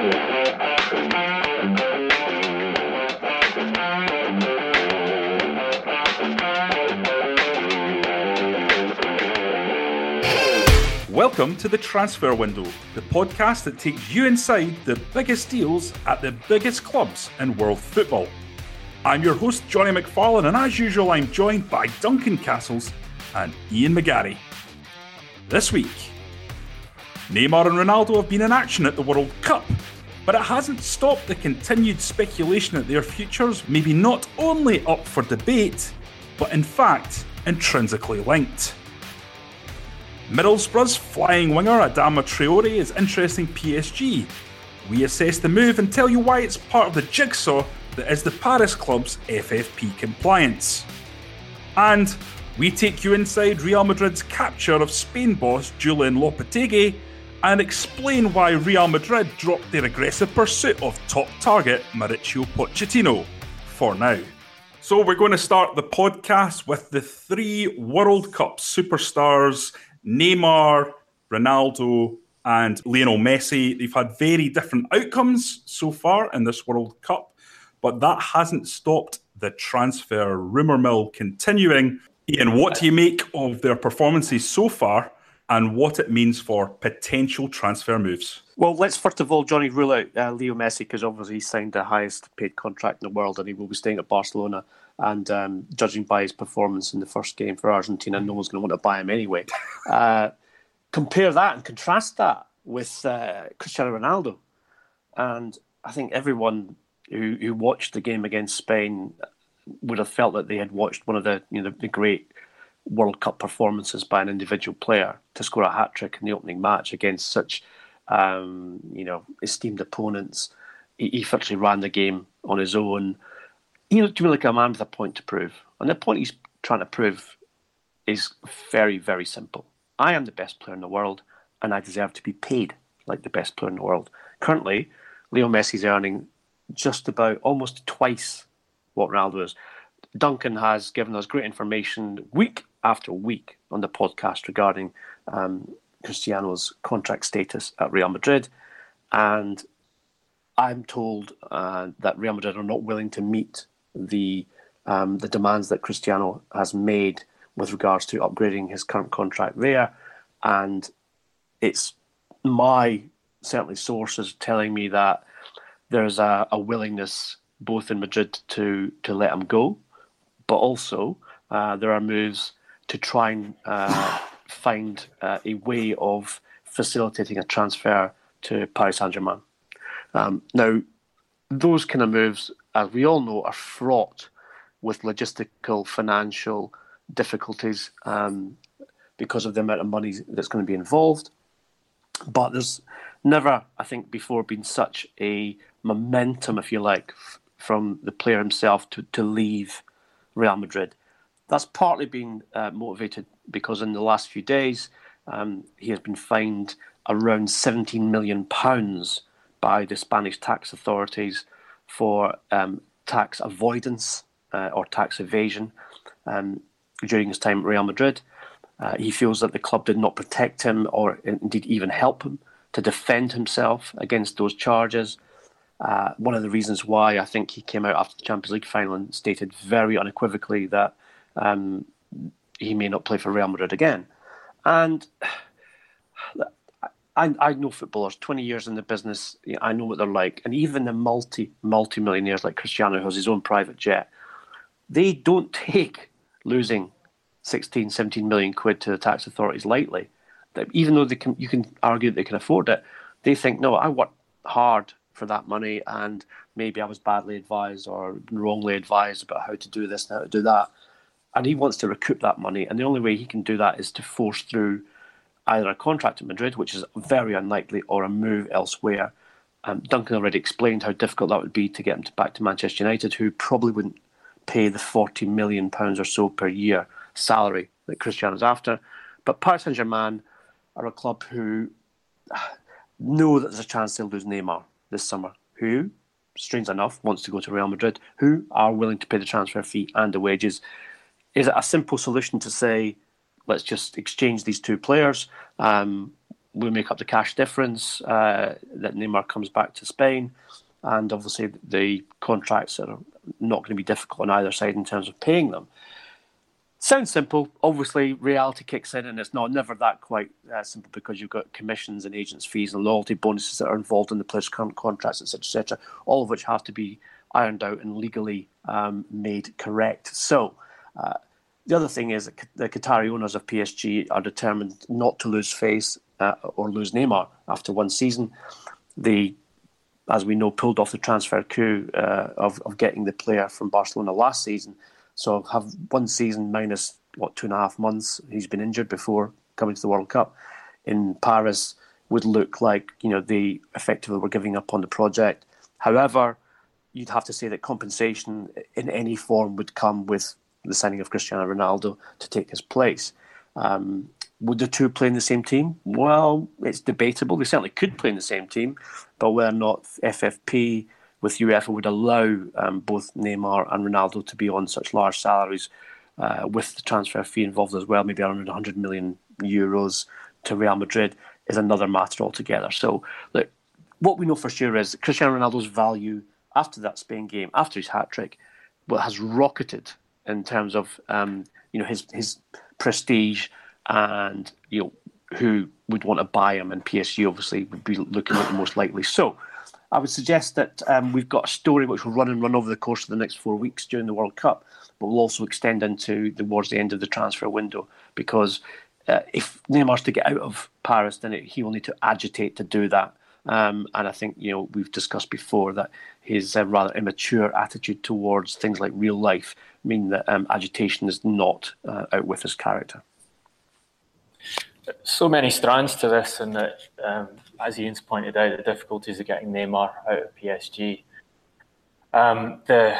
Welcome to the Transfer Window, the podcast that takes you inside the biggest deals at the biggest clubs in world football. I'm your host, Johnny McFarlane, and as usual, I'm joined by Duncan Castles and Ian McGarry. This week, Neymar and Ronaldo have been in action at the World Cup, but it hasn't stopped the continued speculation that their futures may be not only up for debate, but in fact intrinsically linked. Middlesbrough's flying winger Adama Traore is interesting PSG. We assess the move and tell you why it's part of the jigsaw that is the Paris club's FFP compliance. And we take you inside Real Madrid's capture of Spain boss Julian Lopetegui and explain why Real Madrid dropped their aggressive pursuit of top target Mauricio Pochettino for now. So, we're going to start the podcast with the three World Cup superstars Neymar, Ronaldo, and Lionel Messi. They've had very different outcomes so far in this World Cup, but that hasn't stopped the transfer rumour mill continuing. Ian, what do you make of their performances so far and what it means for potential transfer moves? Well, let's first of all, Johnny, rule out uh, Leo Messi because obviously he signed the highest paid contract in the world and he will be staying at Barcelona. And um, judging by his performance in the first game for Argentina, no one's going to want to buy him anyway. Uh, compare that and contrast that with uh, Cristiano Ronaldo. And I think everyone who, who watched the game against Spain would have felt that they had watched one of the you know the great World Cup performances by an individual player to score a hat trick in the opening match against such um, you know esteemed opponents. He, he virtually ran the game on his own he looked to me like a man with a point to prove. And the point he's trying to prove is very, very simple. I am the best player in the world, and I deserve to be paid like the best player in the world. Currently, Leo Messi's earning just about almost twice what Ronaldo is. Duncan has given us great information week after week on the podcast regarding um, Cristiano's contract status at Real Madrid. And I'm told uh, that Real Madrid are not willing to meet the um, the demands that Cristiano has made with regards to upgrading his current contract there, and it's my certainly sources telling me that there's a, a willingness both in Madrid to to let him go, but also uh, there are moves to try and uh, find uh, a way of facilitating a transfer to Paris Saint Germain. Um, now, those kind of moves as we all know, are fraught with logistical, financial difficulties um, because of the amount of money that's going to be involved. But there's never, I think, before been such a momentum, if you like, f- from the player himself to, to leave Real Madrid. That's partly been uh, motivated because in the last few days um, he has been fined around 17 million pounds by the Spanish tax authorities for um, tax avoidance uh, or tax evasion um, during his time at Real Madrid. Uh, he feels that the club did not protect him or indeed even help him to defend himself against those charges. Uh, one of the reasons why I think he came out after the Champions League final and stated very unequivocally that um, he may not play for Real Madrid again. And I, I know footballers, 20 years in the business, I know what they're like. And even the multi, multi millionaires like Cristiano, who has his own private jet, they don't take losing 16, 17 million quid to the tax authorities lightly. Even though they can, you can argue they can afford it, they think, no, I worked hard for that money and maybe I was badly advised or wrongly advised about how to do this and how to do that. And he wants to recoup that money. And the only way he can do that is to force through either a contract at Madrid, which is very unlikely, or a move elsewhere. Um, Duncan already explained how difficult that would be to get him to, back to Manchester United, who probably wouldn't pay the forty million pounds or so per year salary that Cristiano's after. But Paris Saint Germain are a club who know that there's a chance they'll lose Neymar this summer. Who, strange enough, wants to go to Real Madrid. Who are willing to pay the transfer fee and the wages. Is it a simple solution to say? let's just exchange these two players. Um, will make up the cash difference uh, that Neymar comes back to Spain, and obviously the contracts are not going to be difficult on either side in terms of paying them. Sounds simple. Obviously, reality kicks in, and it's not never that quite uh, simple because you've got commissions and agents' fees and loyalty bonuses that are involved in the players' current contracts, etc., etc. All of which have to be ironed out and legally um, made correct. So, uh, the other thing is that the Qatari owners of PSG are determined not to lose face uh, or lose Neymar after one season. They, as we know, pulled off the transfer coup uh, of, of getting the player from Barcelona last season so have one season minus what two and a half months. He's been injured before coming to the World Cup in Paris would look like you know they effectively were giving up on the project. However, you'd have to say that compensation in any form would come with the signing of Cristiano Ronaldo to take his place. Um, would the two play in the same team? Well, it's debatable. They certainly could play in the same team, but whether or not FFP with UEFA would allow um, both Neymar and Ronaldo to be on such large salaries uh, with the transfer fee involved as well, maybe around 100 million euros to Real Madrid, is another matter altogether. So, look, what we know for sure is Cristiano Ronaldo's value after that Spain game, after his hat trick, well, has rocketed in terms of um, you know his his prestige and you know who would want to buy him, and PSG obviously would be looking at the most likely. So I would suggest that um, we've got a story which will run and run over the course of the next four weeks during the World Cup, but will also extend into towards the end of the transfer window because uh, if Neymar's to get out of Paris, then it, he will need to agitate to do that. Um, and I think you know we've discussed before that his uh, rather immature attitude towards things like real life mean that um, agitation is not uh, out with his character. So many strands to this, and that um, as Ian's pointed out, the difficulties of getting Neymar out of PSG. Um, the,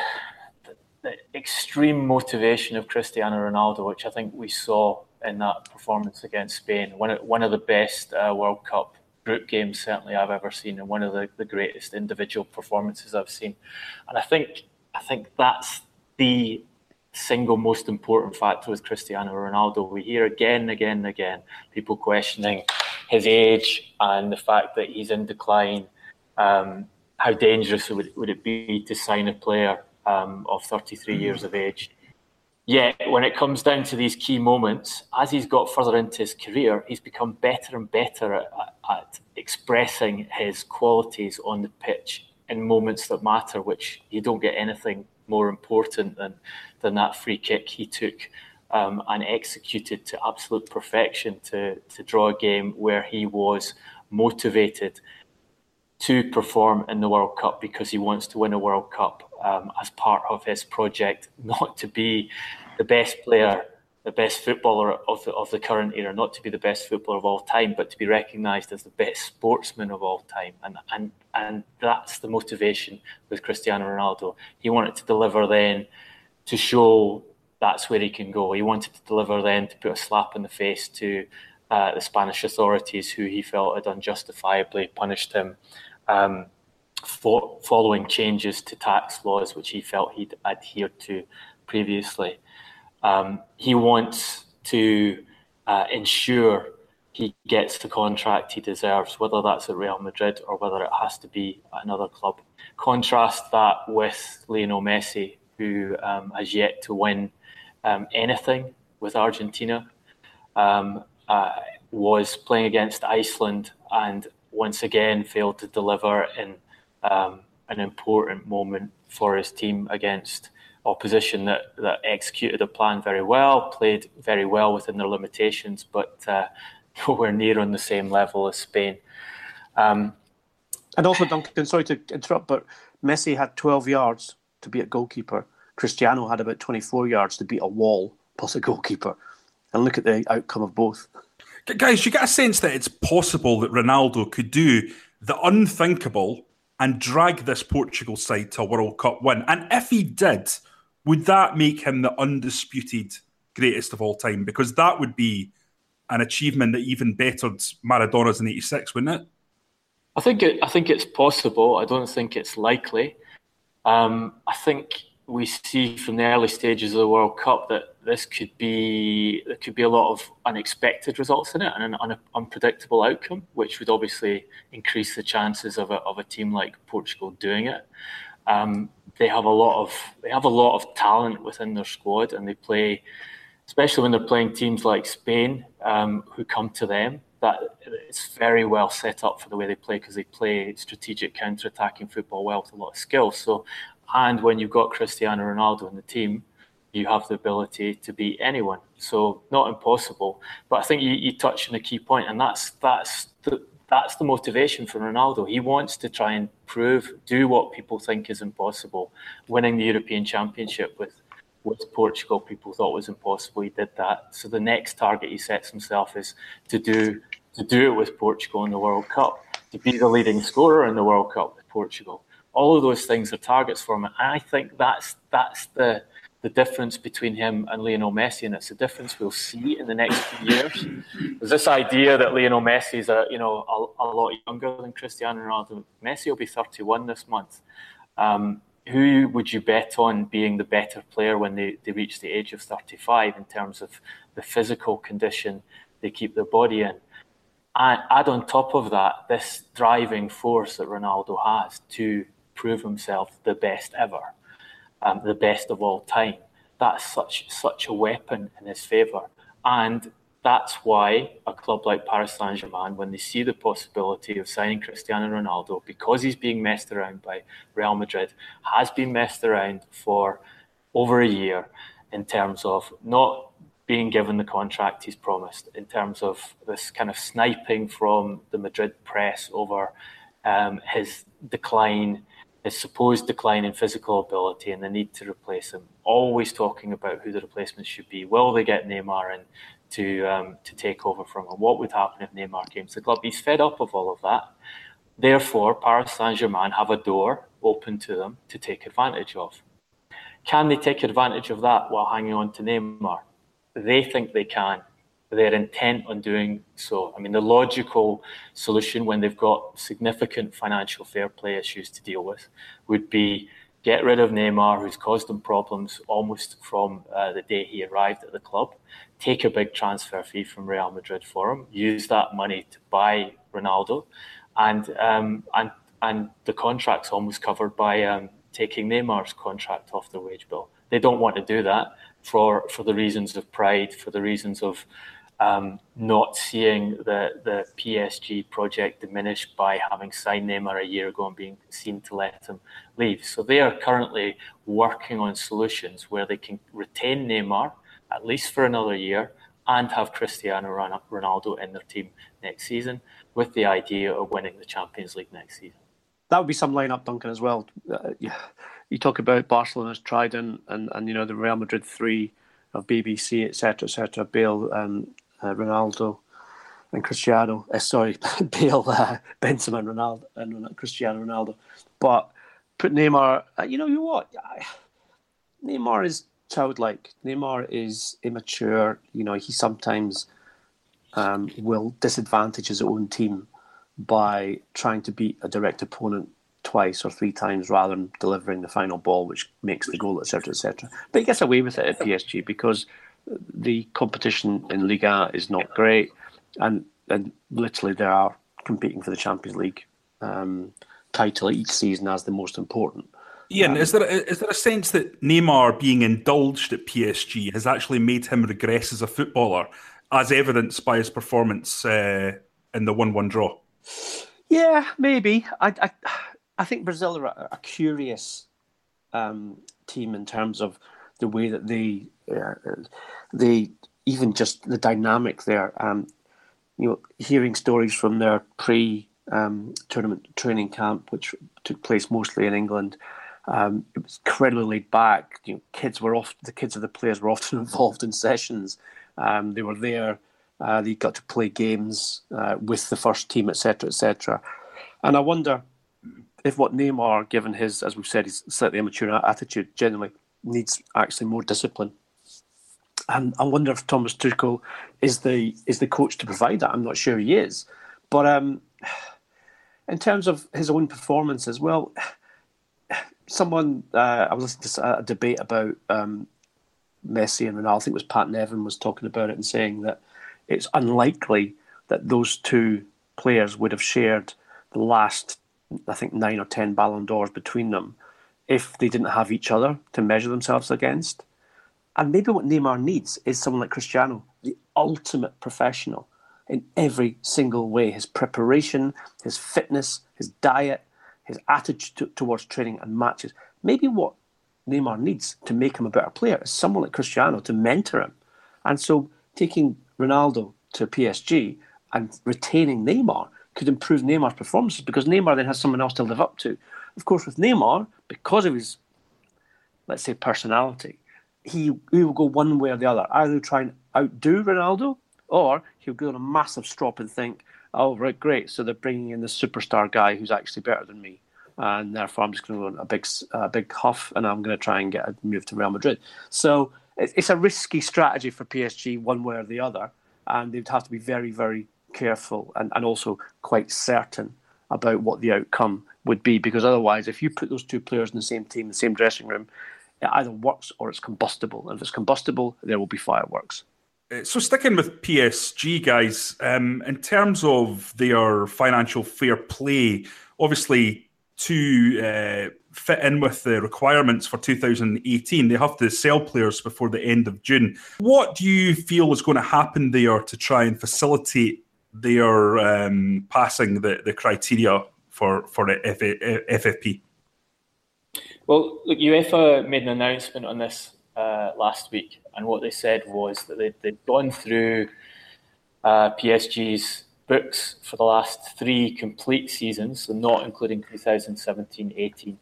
the, the, extreme motivation of Cristiano Ronaldo, which I think we saw in that performance against Spain, one of, one of the best uh, World Cup group games certainly I've ever seen, and one of the, the greatest individual performances I've seen. And I think I think that's the single most important factor with Cristiano Ronaldo. We hear again and again and again people questioning his age and the fact that he's in decline. Um, how dangerous would, would it be to sign a player um, of 33 mm. years of age? Yet, when it comes down to these key moments, as he's got further into his career, he's become better and better at, at expressing his qualities on the pitch in moments that matter, which you don't get anything more important than, than that free kick he took um, and executed to absolute perfection to, to draw a game where he was motivated to perform in the World Cup because he wants to win a World Cup um, as part of his project, not to be the best player, the best footballer of the, of the current era, not to be the best footballer of all time, but to be recognised as the best sportsman of all time. And, and, and that's the motivation with Cristiano Ronaldo. He wanted to deliver then to show that's where he can go. He wanted to deliver then to put a slap in the face to uh, the Spanish authorities, who he felt had unjustifiably punished him um, for following changes to tax laws, which he felt he'd adhered to previously. Um, he wants to uh, ensure he gets the contract he deserves, whether that's at Real Madrid or whether it has to be another club. Contrast that with Lionel Messi, who um, has yet to win um, anything with Argentina. Um, uh, was playing against Iceland and once again failed to deliver in um, an important moment for his team against opposition that, that executed a plan very well, played very well within their limitations, but uh, nowhere near on the same level as Spain. Um, and also, Duncan, sorry to interrupt, but Messi had 12 yards to be a goalkeeper. Cristiano had about 24 yards to beat a wall plus a goalkeeper. And look at the outcome of both. Guys, you get a sense that it's possible that Ronaldo could do the unthinkable and drag this Portugal side to a World Cup win. And if he did, would that make him the undisputed greatest of all time? Because that would be an achievement that even bettered Maradona's in '86, wouldn't it? I think it, I think it's possible. I don't think it's likely. Um, I think we see from the early stages of the World Cup that this could be there could be a lot of unexpected results in it and an un- unpredictable outcome, which would obviously increase the chances of a, of a team like Portugal doing it. Um, they have a lot of they have a lot of talent within their squad, and they play, especially when they're playing teams like Spain, um, who come to them. That it's very well set up for the way they play because they play strategic counter-attacking football well with a lot of skill. So and when you've got Cristiano Ronaldo in the team, you have the ability to beat anyone. So not impossible. But I think you, you touch on a key point, and that's that's the that's the motivation for Ronaldo. He wants to try and prove, do what people think is impossible. Winning the European Championship with with Portugal, people thought was impossible. He did that. So the next target he sets himself is to do to do it with Portugal in the World Cup, to be the leading scorer in the World Cup with Portugal all of those things are targets for him. And I think that's that's the the difference between him and Lionel Messi, and it's a difference we'll see in the next few years. There's this idea that Lionel Messi is a you know a, a lot younger than Cristiano Ronaldo. Messi will be 31 this month. Um, who would you bet on being the better player when they, they reach the age of 35 in terms of the physical condition they keep their body in? And add on top of that this driving force that Ronaldo has to prove himself the best ever, um, the best of all time. That's such such a weapon in his favour, and that's why a club like Paris Saint Germain, when they see the possibility of signing Cristiano Ronaldo, because he's being messed around by Real Madrid, has been messed around for over a year in terms of not being given the contract he's promised, in terms of this kind of sniping from the Madrid press over um, his decline his supposed decline in physical ability and the need to replace him. Always talking about who the replacement should be. Will they get Neymar in to um, to take over from him? What would happen if Neymar came to the club? He's fed up of all of that. Therefore, Paris Saint Germain have a door open to them to take advantage of. Can they take advantage of that while hanging on to Neymar? They think they can they're intent on doing so. I mean, the logical solution when they've got significant financial fair play issues to deal with would be get rid of Neymar, who's caused them problems almost from uh, the day he arrived at the club, take a big transfer fee from Real Madrid for him, use that money to buy Ronaldo, and um, and and the contract's almost covered by um, taking Neymar's contract off the wage bill. They don't want to do that for for the reasons of pride, for the reasons of um, not seeing the, the PSG project diminished by having signed Neymar a year ago and being seen to let him leave. So they are currently working on solutions where they can retain Neymar at least for another year and have Cristiano Ronaldo in their team next season with the idea of winning the Champions League next season. That would be some lineup, Duncan, as well. Uh, you talk about Barcelona's trident and, and you know the Real Madrid three of BBC, etc., etc. Bale, uh, Ronaldo, and Cristiano. Uh, sorry, Bale, uh, Benzema, and Ronaldo, and Cristiano Ronaldo. But put Neymar. Uh, you know, you what? Neymar is childlike. Neymar is immature. You know, he sometimes um, will disadvantage his own team by trying to beat a direct opponent twice or three times rather than delivering the final ball, which makes the goal, etc., etc. But he gets away with it at PSG because the competition in Liga is not great, and and literally they are competing for the Champions League um, title each season as the most important. Ian, um, is there a, is there a sense that Neymar being indulged at PSG has actually made him regress as a footballer, as evidenced by his performance uh, in the one-one draw? Yeah, maybe. I I, I think Brazil are a, a curious um, team in terms of the way that they uh, they even just the dynamic there. Um, you know, hearing stories from their pre um, tournament training camp, which took place mostly in England. Um, it was incredibly laid back. You know, kids were off. The kids of the players were often involved in sessions. Um, they were there. Uh, they got to play games uh, with the first team, etc., etc. And I wonder if what Neymar, given his, as we've said, his slightly immature attitude, generally needs actually more discipline. And I wonder if Thomas Tuchel is the is the coach to provide that. I'm not sure he is, but um, in terms of his own performance as well, someone uh, I was listening to a debate about um, Messi and Ronaldo. I think it was Pat Nevin was talking about it and saying that it's unlikely that those two players would have shared the last, I think, nine or ten Ballon d'Ors between them if they didn't have each other to measure themselves against. And maybe what Neymar needs is someone like Cristiano, the ultimate professional in every single way his preparation, his fitness, his diet, his attitude to, towards training and matches. Maybe what Neymar needs to make him a better player is someone like Cristiano to mentor him. And so taking Ronaldo to PSG and retaining Neymar could improve Neymar's performances because Neymar then has someone else to live up to. Of course, with Neymar, because of his, let's say, personality, he, he will go one way or the other. Either try and outdo Ronaldo, or he'll go on a massive strop and think, oh, right, great. So they're bringing in the superstar guy who's actually better than me. And therefore, I'm just going to go on a big, a big huff and I'm going to try and get a move to Real Madrid. So it's a risky strategy for PSG, one way or the other. And they'd have to be very, very careful and, and also quite certain about what the outcome would be. Because otherwise, if you put those two players in the same team, the same dressing room, it either works or it's combustible. And if it's combustible, there will be fireworks. Uh, so sticking with PSG, guys, um, in terms of their financial fair play, obviously to uh, fit in with the requirements for 2018, they have to sell players before the end of June. What do you feel is going to happen there to try and facilitate their um, passing the, the criteria for for the FFP? Well, look, UEFA made an announcement on this uh, last week, and what they said was that they'd, they'd gone through uh, PSG's books for the last three complete seasons, so not including 2017-18.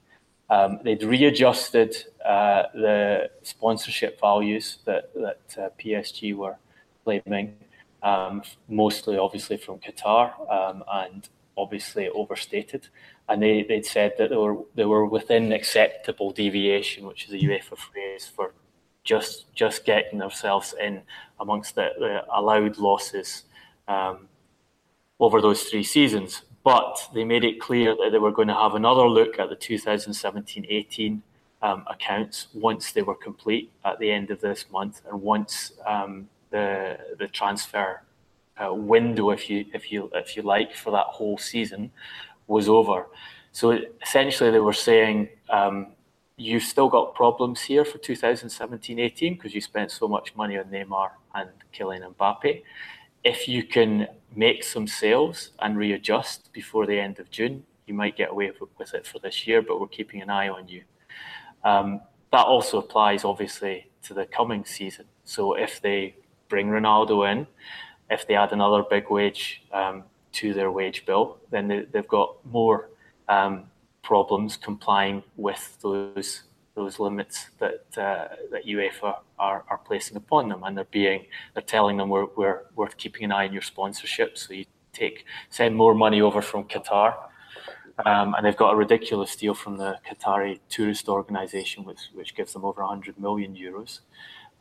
Um, they'd readjusted uh, the sponsorship values that, that uh, PSG were claiming, um, mostly obviously from Qatar, um, and obviously overstated. And they, they'd said that they were they were within acceptable deviation, which is a UEFA phrase for just just getting themselves in amongst the, the allowed losses um, over those three seasons. But they made it clear that they were going to have another look at the 2017-18 um, accounts once they were complete at the end of this month, and once um, the the transfer uh, window, if you if you if you like, for that whole season was over. So essentially, they were saying um, you've still got problems here for 2017-18 because you spent so much money on Neymar and Kylian Mbappe. If you can make some sales and readjust before the end of June, you might get away with it for this year, but we're keeping an eye on you. Um, that also applies, obviously, to the coming season. So if they bring Ronaldo in, if they add another big wage um, to their wage bill, then they, have got more um, problems complying with those those limits that uh, that UEFA are, are placing upon them, and they're being they're telling them we're, we're worth keeping an eye on your sponsorship. So you take send more money over from Qatar, um, and they've got a ridiculous deal from the Qatari tourist organisation, which which gives them over 100 million euros.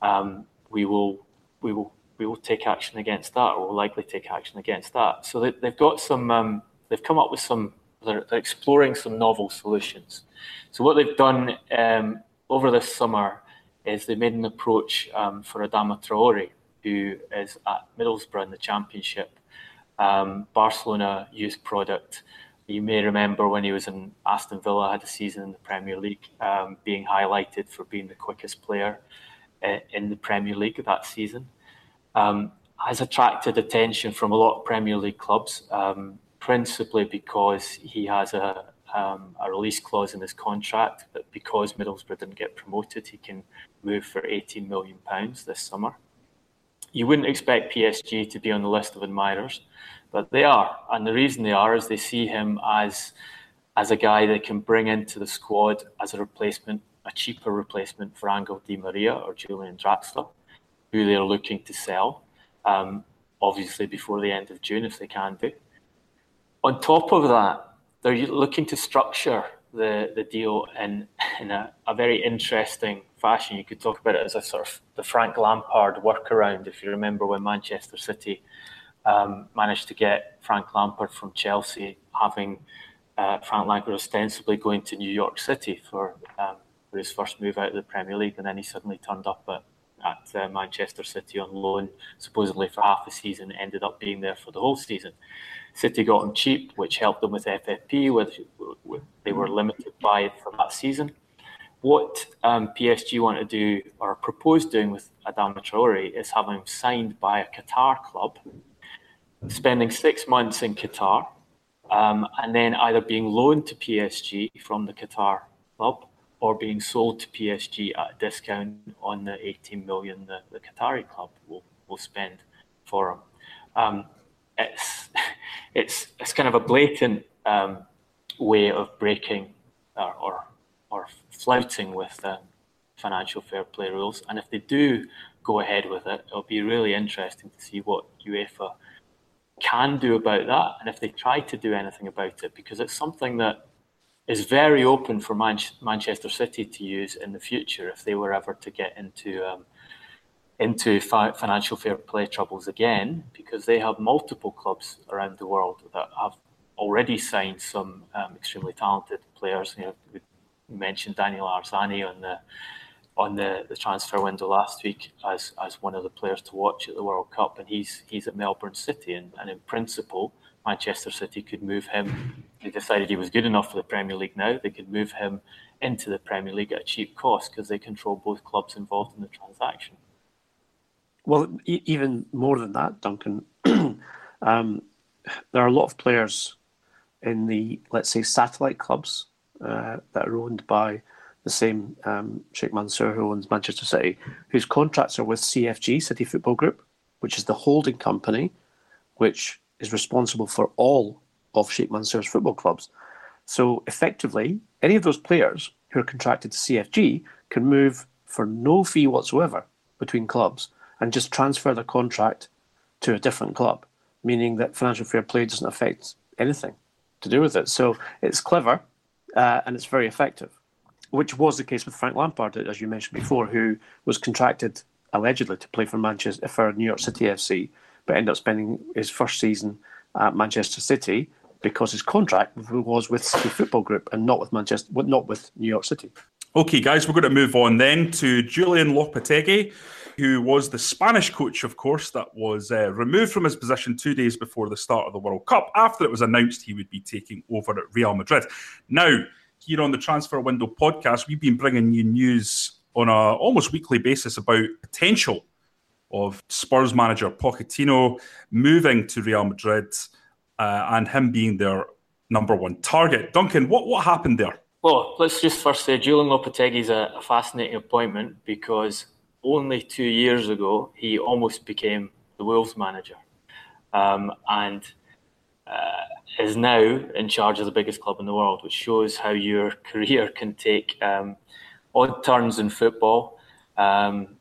Um, we will we will we will take action against that, or we'll likely take action against that. So they, have got some um, they've come up with some they're, they're, exploring some novel solutions. So what they've done um, over this summer is they made an approach um, for Adama Traore, who is at Middlesbrough in the Championship, um, Barcelona youth product. You may remember when he was in Aston Villa, had a season in the Premier League, um, being highlighted for being the quickest player uh, in the Premier League that season. Um, has attracted attention from a lot of Premier League clubs. Um, principally because he has a, um, a release clause in his contract that because Middlesbrough didn't get promoted, he can move for 18 million pounds this summer. You wouldn't expect PSG to be on the list of admirers, but they are, and the reason they are is they see him as as a guy they can bring into the squad as a replacement, a cheaper replacement for Angel Di Maria or Julian Draxler, who they're looking to sell, um, obviously before the end of June if they can do. On top of that, they're looking to structure the, the deal in, in a, a very interesting fashion. You could talk about it as a sort of the Frank Lampard workaround. If you remember when Manchester City um, managed to get Frank Lampard from Chelsea, having uh, Frank Lampard ostensibly going to New York City for um, for his first move out of the Premier League, and then he suddenly turned up at at uh, Manchester City on loan, supposedly for half a season, ended up being there for the whole season. City got him cheap, which helped them with FFP, which they were limited by for that season. What um, PSG want to do or propose doing with Adama Traore is having him signed by a Qatar club, spending six months in Qatar, um, and then either being loaned to PSG from the Qatar club or being sold to PSG at a discount on the 18 million the, the Qatari club will, will spend for him. Um, it's, it's, it's kind of a blatant um, way of breaking or, or, or flouting with the financial fair play rules. And if they do go ahead with it, it'll be really interesting to see what UEFA can do about that and if they try to do anything about it because it's something that is very open for Man- Manchester City to use in the future if they were ever to get into um, into fi- financial fair play troubles again, because they have multiple clubs around the world that have already signed some um, extremely talented players. You know, we mentioned Daniel Arzani on the on the, the transfer window last week as as one of the players to watch at the World Cup, and he's he's at Melbourne City, and, and in principle Manchester City could move him. They decided he was good enough for the Premier League now. They could move him into the Premier League at a cheap cost because they control both clubs involved in the transaction. Well, e- even more than that, Duncan, um, there are a lot of players in the, let's say, satellite clubs uh, that are owned by the same um, Sheikh Mansour who owns Manchester City, whose contracts are with CFG, City Football Group, which is the holding company, which is responsible for all of Sheikh Mansour's football clubs. So effectively, any of those players who are contracted to CFG can move for no fee whatsoever between clubs and just transfer their contract to a different club, meaning that financial fair play doesn't affect anything to do with it. So it's clever uh, and it's very effective, which was the case with Frank Lampard, as you mentioned before, who was contracted allegedly to play for Manchester for New York City FC but ended up spending his first season at Manchester City because his contract was with City Football Group and not with Manchester, not with New York City. Okay, guys, we're going to move on then to Julian Lopetegui, who was the Spanish coach, of course, that was uh, removed from his position two days before the start of the World Cup after it was announced he would be taking over at Real Madrid. Now, here on the Transfer Window podcast, we've been bringing you news on a almost weekly basis about potential of Spurs manager Pochettino moving to Real Madrid uh, and him being their number one target. Duncan, what, what happened there? Well, let's just first say Julian Lopetegui is a, a fascinating appointment because only two years ago he almost became the Wolves manager um, and uh, is now in charge of the biggest club in the world, which shows how your career can take um, odd turns in football. Um,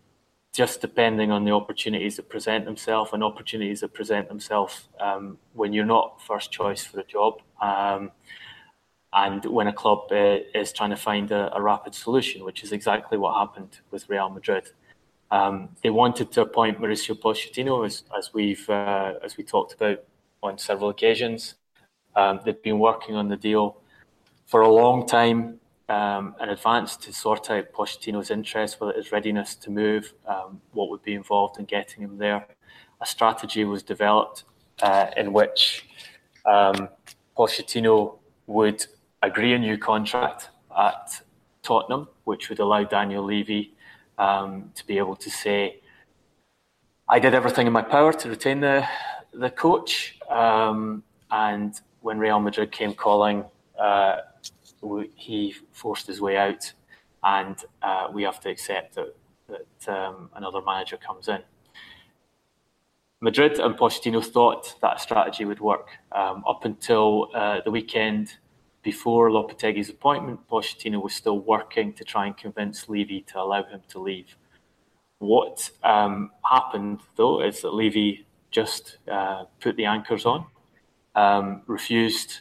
just depending on the opportunities that present themselves and opportunities that present themselves um, when you're not first choice for a job um, and when a club uh, is trying to find a, a, rapid solution, which is exactly what happened with Real Madrid. Um, they wanted to appoint Mauricio Pochettino, as, as we've uh, as we talked about on several occasions. Um, they've been working on the deal for a long time um, an advance to sort out Pochettino's interest, whether his readiness to move, um, what would be involved in getting him there. A strategy was developed uh, in which um, Pochettino would agree a new contract at Tottenham, which would allow Daniel Levy um, to be able to say, "I did everything in my power to retain the the coach." Um, and when Real Madrid came calling. Uh, he forced his way out, and uh, we have to accept that, that um, another manager comes in. Madrid and Pochettino thought that strategy would work um, up until uh, the weekend before Lopetegui's appointment. Pochettino was still working to try and convince Levy to allow him to leave. What um, happened though is that Levy just uh, put the anchors on, um, refused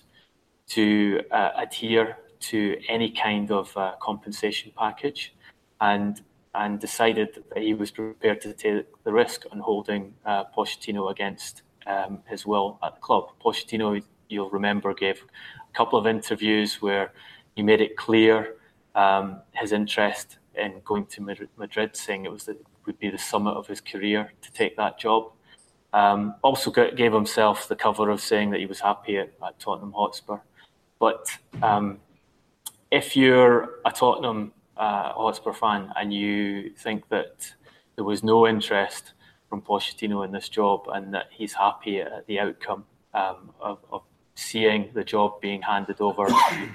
to uh, adhere to any kind of uh, compensation package and and decided that he was prepared to take the risk on holding uh, Pochettino against um, his will at the club. Pochettino, you'll remember, gave a couple of interviews where he made it clear um, his interest in going to Madrid, saying it was the, would be the summit of his career to take that job. Um, also gave himself the cover of saying that he was happy at, at Tottenham Hotspur. But um, if you're a Tottenham uh, Hotspur fan and you think that there was no interest from Pochettino in this job and that he's happy at the outcome um, of, of, seeing the job being handed over to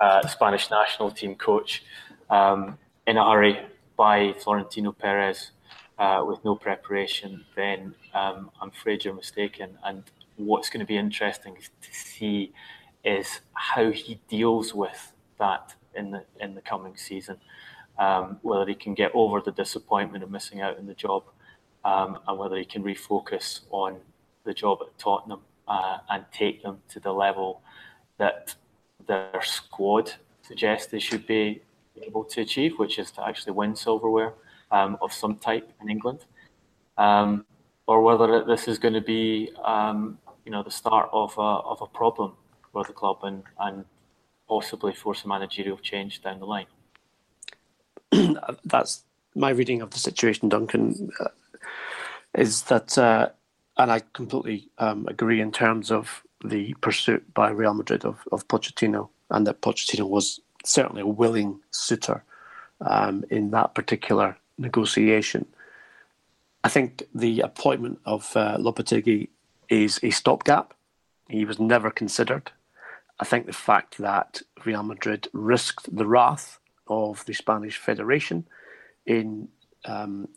uh, Spanish national team coach um, in a hurry by Florentino Perez uh, with no preparation, then um, I'm afraid you're mistaken. And what's going to be interesting to see is how he deals with that in the in the coming season. Um, whether he can get over the disappointment of missing out on the job, um, and whether he can refocus on the job at Tottenham uh, and take them to the level that their squad suggests they should be able to achieve, which is to actually win silverware um, of some type in England, um, or whether this is going to be, um, you know, the start of a, of a problem for the club and, and possibly force a managerial change down the line. That's my reading of the situation, Duncan. Uh, is that, uh, and I completely um, agree in terms of the pursuit by Real Madrid of, of Pochettino, and that Pochettino was certainly a willing suitor um, in that particular negotiation. I think the appointment of uh, Lopetegui is a stopgap. He was never considered. I think the fact that Real Madrid risked the wrath of the Spanish Federation in um,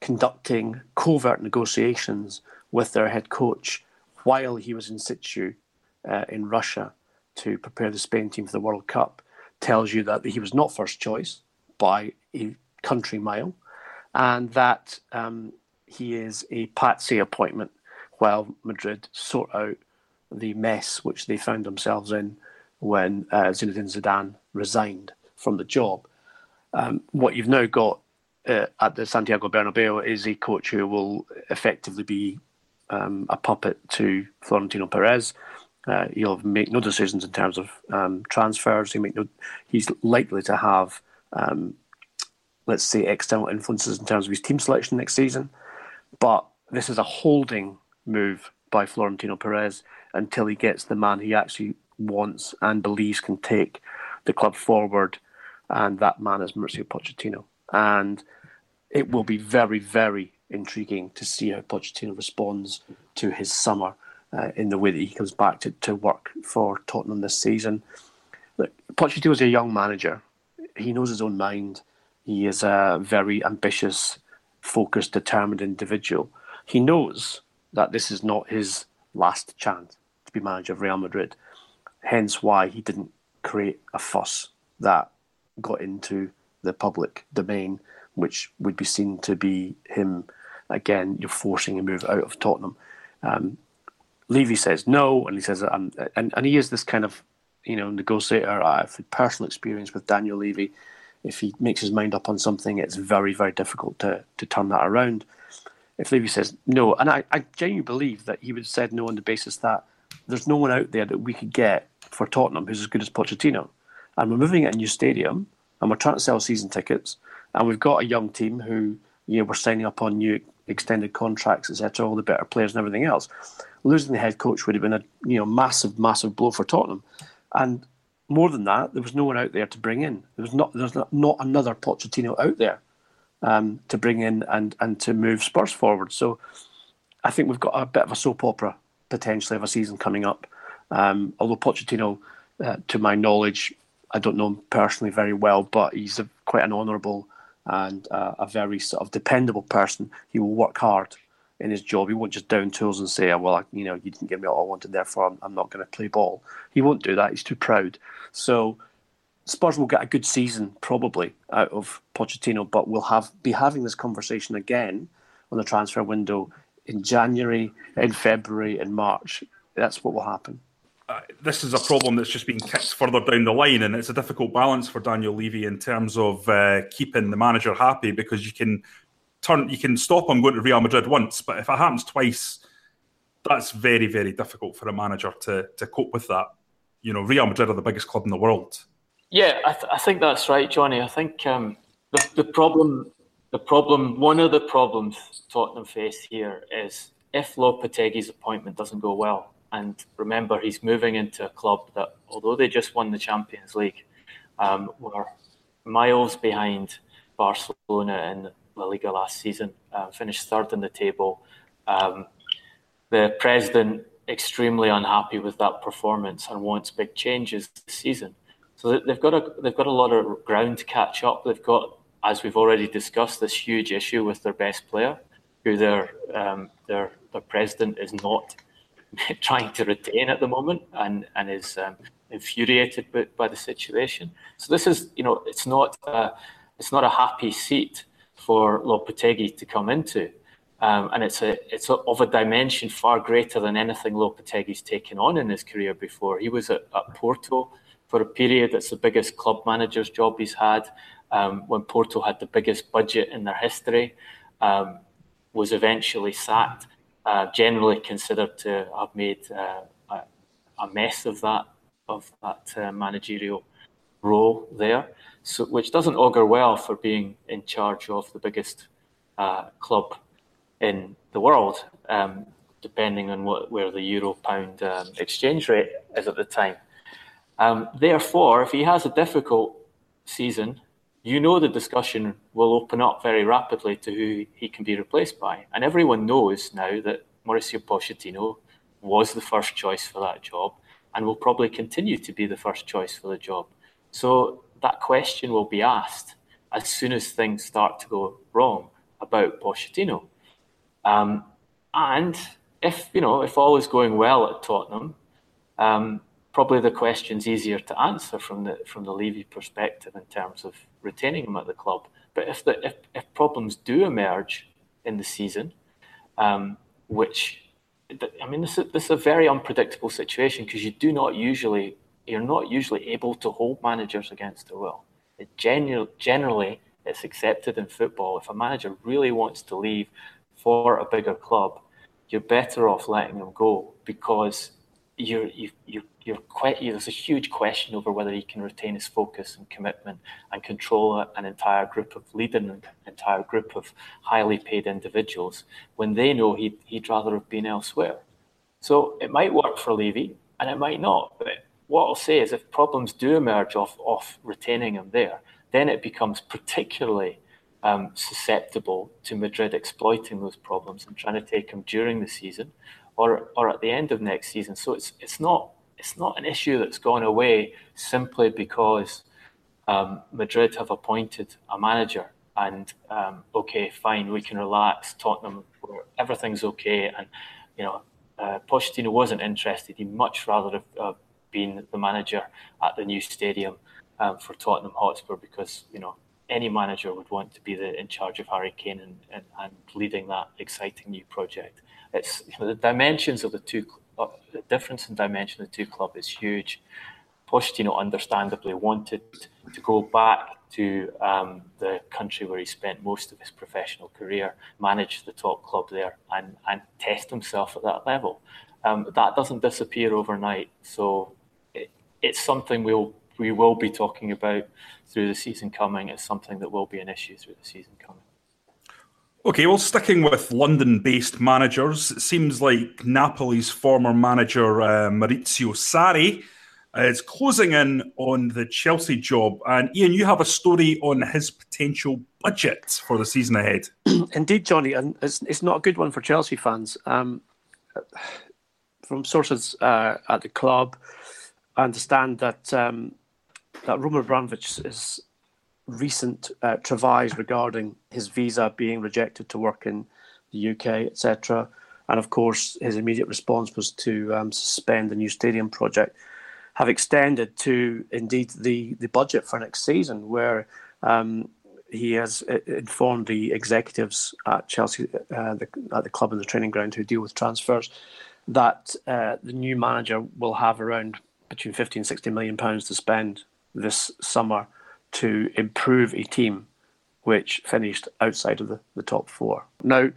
conducting covert negotiations with their head coach while he was in situ uh, in Russia to prepare the Spain team for the World Cup tells you that he was not first choice by a country mile and that um, he is a patsy appointment while Madrid sort out the mess which they found themselves in when uh, Zinedine Zidane resigned from the job. Um, what you've now got uh, at the Santiago Bernabeu is a coach who will effectively be um, a puppet to Florentino Perez. Uh, he'll make no decisions in terms of um, transfers. He make no. He's likely to have, um, let's say, external influences in terms of his team selection next season. But this is a holding move by Florentino Perez until he gets the man he actually wants and believes can take the club forward, and that man is Mauricio Pochettino. And it will be very, very intriguing to see how Pochettino responds to his summer uh, in the way that he comes back to, to work for Tottenham this season. Look, Pochettino is a young manager. He knows his own mind. He is a very ambitious, focused, determined individual. He knows that this is not his last chance to be manager of Real Madrid. Hence why he didn't create a fuss that got into the public domain, which would be seen to be him again. You're forcing a move out of Tottenham. Um, Levy says no, and he says, um, and and he is this kind of you know negotiator. I've had personal experience with Daniel Levy. If he makes his mind up on something, it's very very difficult to to turn that around. If Levy says no, and I, I genuinely believe that he would have said no on the basis that there's no one out there that we could get for Tottenham who's as good as Pochettino, and we're moving at a new stadium, and we're trying to sell season tickets, and we've got a young team who you know we're signing up on new extended contracts, etc. All the better players and everything else losing the head coach would have been a you know massive, massive blow for Tottenham. And more than that, there was no one out there to bring in. There was not there's not, not another Pochettino out there um, to bring in and and to move Spurs forward. So I think we've got a bit of a soap opera potentially of a season coming up. Um, although Pochettino, uh, to my knowledge, I don't know him personally very well, but he's a, quite an honourable and uh, a very sort of dependable person. He will work hard in his job. He won't just down tools and say, oh, "Well, I, you know, you didn't give me all I wanted, therefore I'm, I'm not going to play ball." He won't do that. He's too proud. So Spurs will get a good season probably out of Pochettino, but we'll have be having this conversation again on the transfer window in January, in February, in March. That's what will happen. Uh, this is a problem that's just been kicked further down the line, and it's a difficult balance for Daniel Levy in terms of uh, keeping the manager happy because you can turn you can stop him going to Real Madrid once, but if it happens twice, that's very very difficult for a manager to to cope with that. you know, Real Madrid are the biggest club in the world. Yeah, I, th- I think that's right, Johnny. I think um, the, the problem, the problem, one of the problems Tottenham face here is if Lopetegui's appointment doesn't go well, and remember he's moving into a club that, although they just won the Champions League, um, were miles behind Barcelona in La Liga last season, uh, finished third in the table. Um, the president extremely unhappy with that performance and wants big changes this season. So they've got a they've got a lot of ground to catch up. They've got, as we've already discussed, this huge issue with their best player, who their um, their their president is not trying to retain at the moment, and and is um, infuriated by, by, the situation. So this is you know it's not a, it's not a happy seat for Lopetegui to come into. Um, and it's a it's a, of a dimension far greater than anything Lopetegui's taken on in his career before. He was at, at Porto for a period. That's the biggest club manager's job he's had. Um, when Porto had the biggest budget in their history, um, was eventually sacked. Uh, generally considered to have made uh, a, a, mess of that of that uh, managerial role there, so which doesn't augur well for being in charge of the biggest uh, club in the world, um, depending on what, where the euro pound um, exchange rate is at the time. Um, therefore, if he has a difficult season, you know the discussion will open up very rapidly to who he can be replaced by. And everyone knows now that Mauricio Pochettino was the first choice for that job and will probably continue to be the first choice for the job. So that question will be asked as soon as things start to go wrong about Pochettino. Um, and if you know if all is going well at Tottenham, um, probably the question's easier to answer from the from the Levy perspective in terms of retaining him at the club. But if the if, if problems do emerge in the season, um, which I mean, this is, this is a very unpredictable situation because you do not usually you're not usually able to hold managers against their will. It generally, it's accepted in football. If a manager really wants to leave for a bigger club, you're better off letting him go because you're you, you there's a huge question over whether he can retain his focus and commitment and control an entire group of leading an entire group of highly paid individuals when they know he'd, he'd rather have been elsewhere. So it might work for Levy and it might not. But what I'll say is if problems do emerge off, off retaining him there, then it becomes particularly um, susceptible to Madrid exploiting those problems and trying to take him during the season or, or at the end of next season. So it's, it's not it's not an issue that's gone away simply because um, Madrid have appointed a manager and um, okay, fine, we can relax. Tottenham, everything's okay, and you know, uh, Pochettino wasn't interested. He'd much rather have uh, been the manager at the new stadium um, for Tottenham Hotspur because you know any manager would want to be the, in charge of Harry Kane and, and, and leading that exciting new project. It's you know, the dimensions of the two the difference in dimension of the two clubs is huge. Pochettino understandably wanted to go back to um, the country where he spent most of his professional career, manage the top club there, and, and test himself at that level. Um, that doesn't disappear overnight, so it, it's something we'll we will be talking about through the season coming. It's something that will be an issue through the season coming. Okay, well, sticking with London based managers, it seems like Napoli's former manager uh, Maurizio Sarri is closing in on the Chelsea job. And Ian, you have a story on his potential budget for the season ahead. Indeed, Johnny, and it's, it's not a good one for Chelsea fans. Um, from sources uh, at the club, I understand that um, that Roman Abramovich is recent uh, travails regarding his visa being rejected to work in the UK, etc. And of course, his immediate response was to um, suspend the new stadium project, have extended to indeed the, the budget for next season, where um, he has uh, informed the executives at Chelsea, uh, the, at the club and the training ground who deal with transfers, that uh, the new manager will have around between 50 and 60 million pounds to spend this summer to improve a team which finished outside of the, the top four. Now,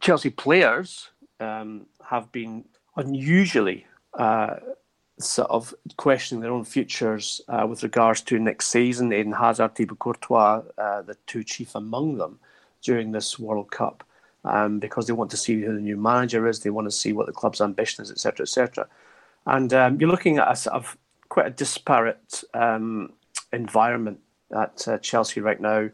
Chelsea players um, have been unusually uh, sort of questioning their own futures uh, with regards to next season. Eden Hazard, Thibaut Courtois, uh, the two chief among them during this World Cup, um, because they want to see who the new manager is. They want to see what the club's ambition is, etc., etc. And um, you're looking at a sort of quite a disparate um, environment at uh, Chelsea right now.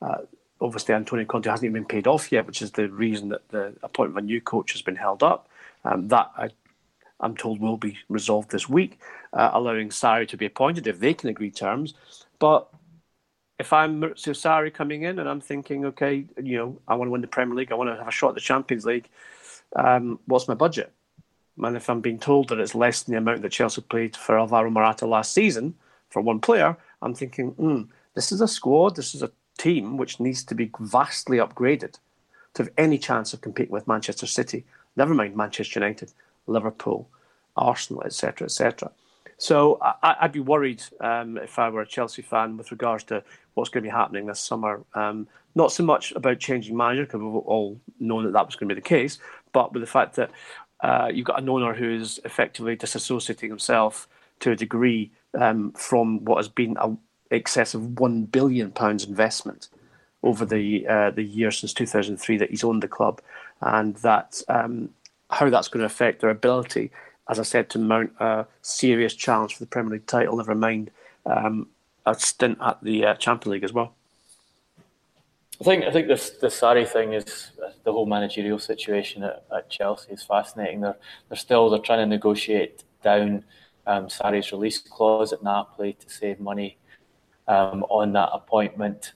Uh, obviously, Antonio Conte hasn't even been paid off yet, which is the reason that the appointment of a new coach has been held up. Um, that I I'm told will be resolved this week, uh, allowing Sarri to be appointed if they can agree terms. But if I'm Maurizio Sarri coming in and I'm thinking, okay, you know, I want to win the Premier League, I want to have a shot at the Champions League, um, what's my budget? And if I'm being told that it's less than the amount that Chelsea paid for Alvaro Morata last season for one player, I'm thinking, hmm, this is a squad, this is a team which needs to be vastly upgraded to have any chance of competing with Manchester City. Never mind Manchester United. Liverpool, Arsenal, etc., etc. So I, would be worried um, if I were a Chelsea fan with regards to what's going to be happening this summer. Um, not so much about changing manager because we've all known that that was going to be the case, but with the fact that uh, you've got an owner who's effectively disassociating himself to a degree um, from what has been an excess of one billion pounds investment over the uh, the year since 2003 that he's owned the club, and that um, how that's going to affect their ability, as I said, to mount a serious challenge for the Premier League title, never mind um, a stint at the uh, Champions League as well. I think I think this the Sarri thing is the whole managerial situation at, at Chelsea is fascinating. They're they're still they're trying to negotiate down um, Sarri's release clause at Napoli to save money um, on that appointment.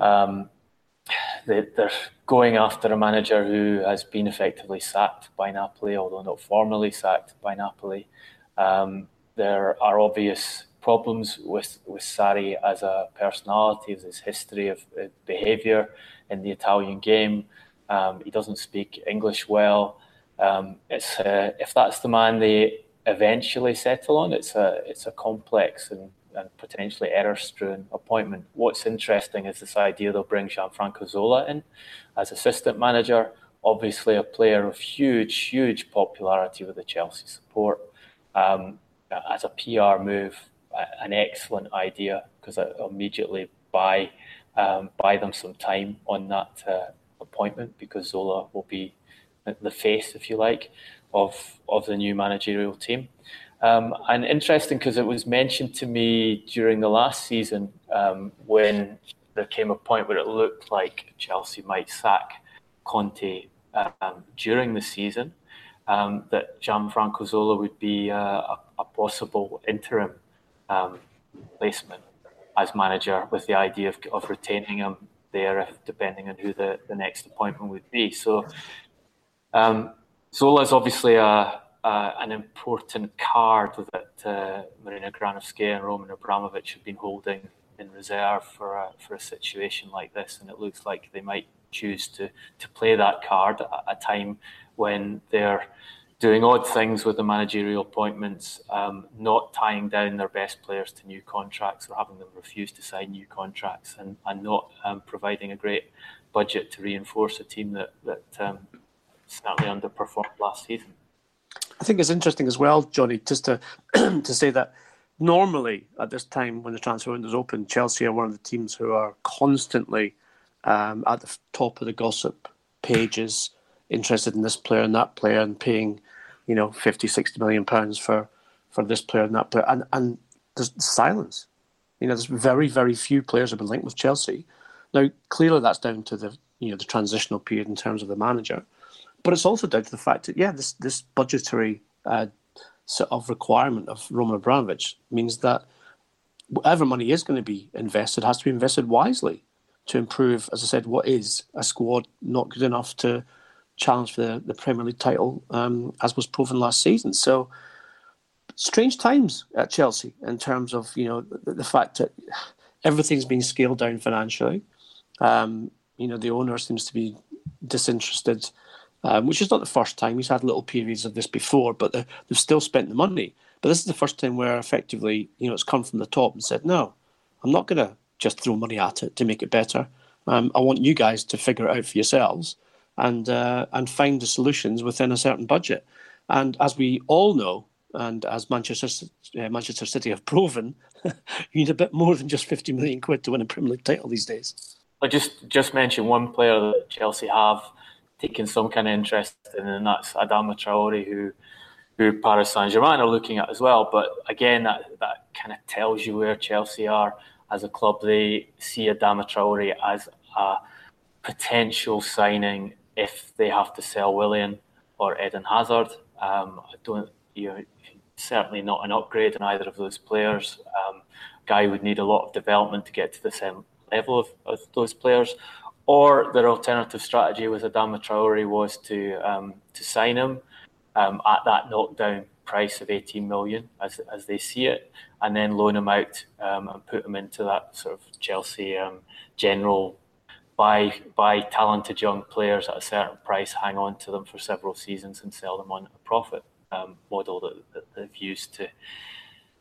Um, they, are going after a manager who has been effectively sacked by Napoli, although not formally sacked by Napoli. Um, there are obvious problems with, with Sarri as a personality, with his history of behaviour in the Italian game. Um, he doesn't speak English well. Um, it's uh, if that's the man they eventually settle on, it's a it's a complex and and potentially error-strewn appointment. What's interesting is this idea they'll bring Gianfranco Zola in as assistant manager. Obviously, a player of huge, huge popularity with the Chelsea support. Um, as a PR move, an excellent idea because I immediately buy um, buy them some time on that uh, appointment because Zola will be the face, if you like, of of the new managerial team. Um, and interesting because it was mentioned to me during the last season um, when there came a point where it looked like Chelsea might sack Conte um, during the season, um, that Gianfranco Zola would be uh, a, a, possible interim um, placement as manager with the idea of, of retaining him there, if, depending on who the, the next appointment would be. So um, Zola is obviously a uh, an important card that uh, Marina Granovskaya and Roman Abramovich have been holding in reserve for a, for a situation like this, and it looks like they might choose to to play that card at a time when they're doing odd things with the managerial appointments, um, not tying down their best players to new contracts or having them refuse to sign new contracts, and, and not um, providing a great budget to reinforce a team that that um, certainly underperformed last season. I think it's interesting as well, Johnny, just to to say that normally at this time when the transfer window is open, Chelsea are one of the teams who are constantly um, at the top of the gossip pages, interested in this player and that player, and paying, you know, 50, 60 million pounds for for this player and that player, and and there's silence. You know, there's very very few players have been linked with Chelsea. Now, clearly that's down to the you know the transitional period in terms of the manager. But it's also down to the fact that yeah, this this budgetary uh, sort of requirement of Roman Abramovich means that whatever money is going to be invested has to be invested wisely to improve, as I said, what is a squad not good enough to challenge for the, the Premier League title, um, as was proven last season. So strange times at Chelsea in terms of you know the, the fact that everything's being scaled down financially. Um, you know the owner seems to be disinterested um, which is not the first time. He's had little periods of this before, but they've still spent the money. But this is the first time where effectively, you know, it's come from the top and said, no, I'm not going to just throw money at it to make it better. Um, I want you guys to figure it out for yourselves and uh, and find the solutions within a certain budget. And as we all know, And as Manchester uh, Manchester City have proven, you need a bit more than just 50 million quid to win a Premier League title these days. I just just mention one player that Chelsea have taken some kind of interest in, and that's Adama Traore, who who Paris Saint Germain are looking at as well. But again, that that kind of tells you where Chelsea are as a club. They see Adama Traore as a potential signing if they have to sell Willian or Eden Hazard. Um, I don't, you know, certainly not an upgrade in either of those players. Um, Guy would need a lot of development to get to the same level of, of those players. Or their alternative strategy with Adama Traore was to um, to sign him um, at that knockdown price of 18 million as, as they see it, and then loan him out um, and put him into that sort of Chelsea um, general buy buy talented young players at a certain price, hang on to them for several seasons, and sell them on a profit um, model that, that, they've used to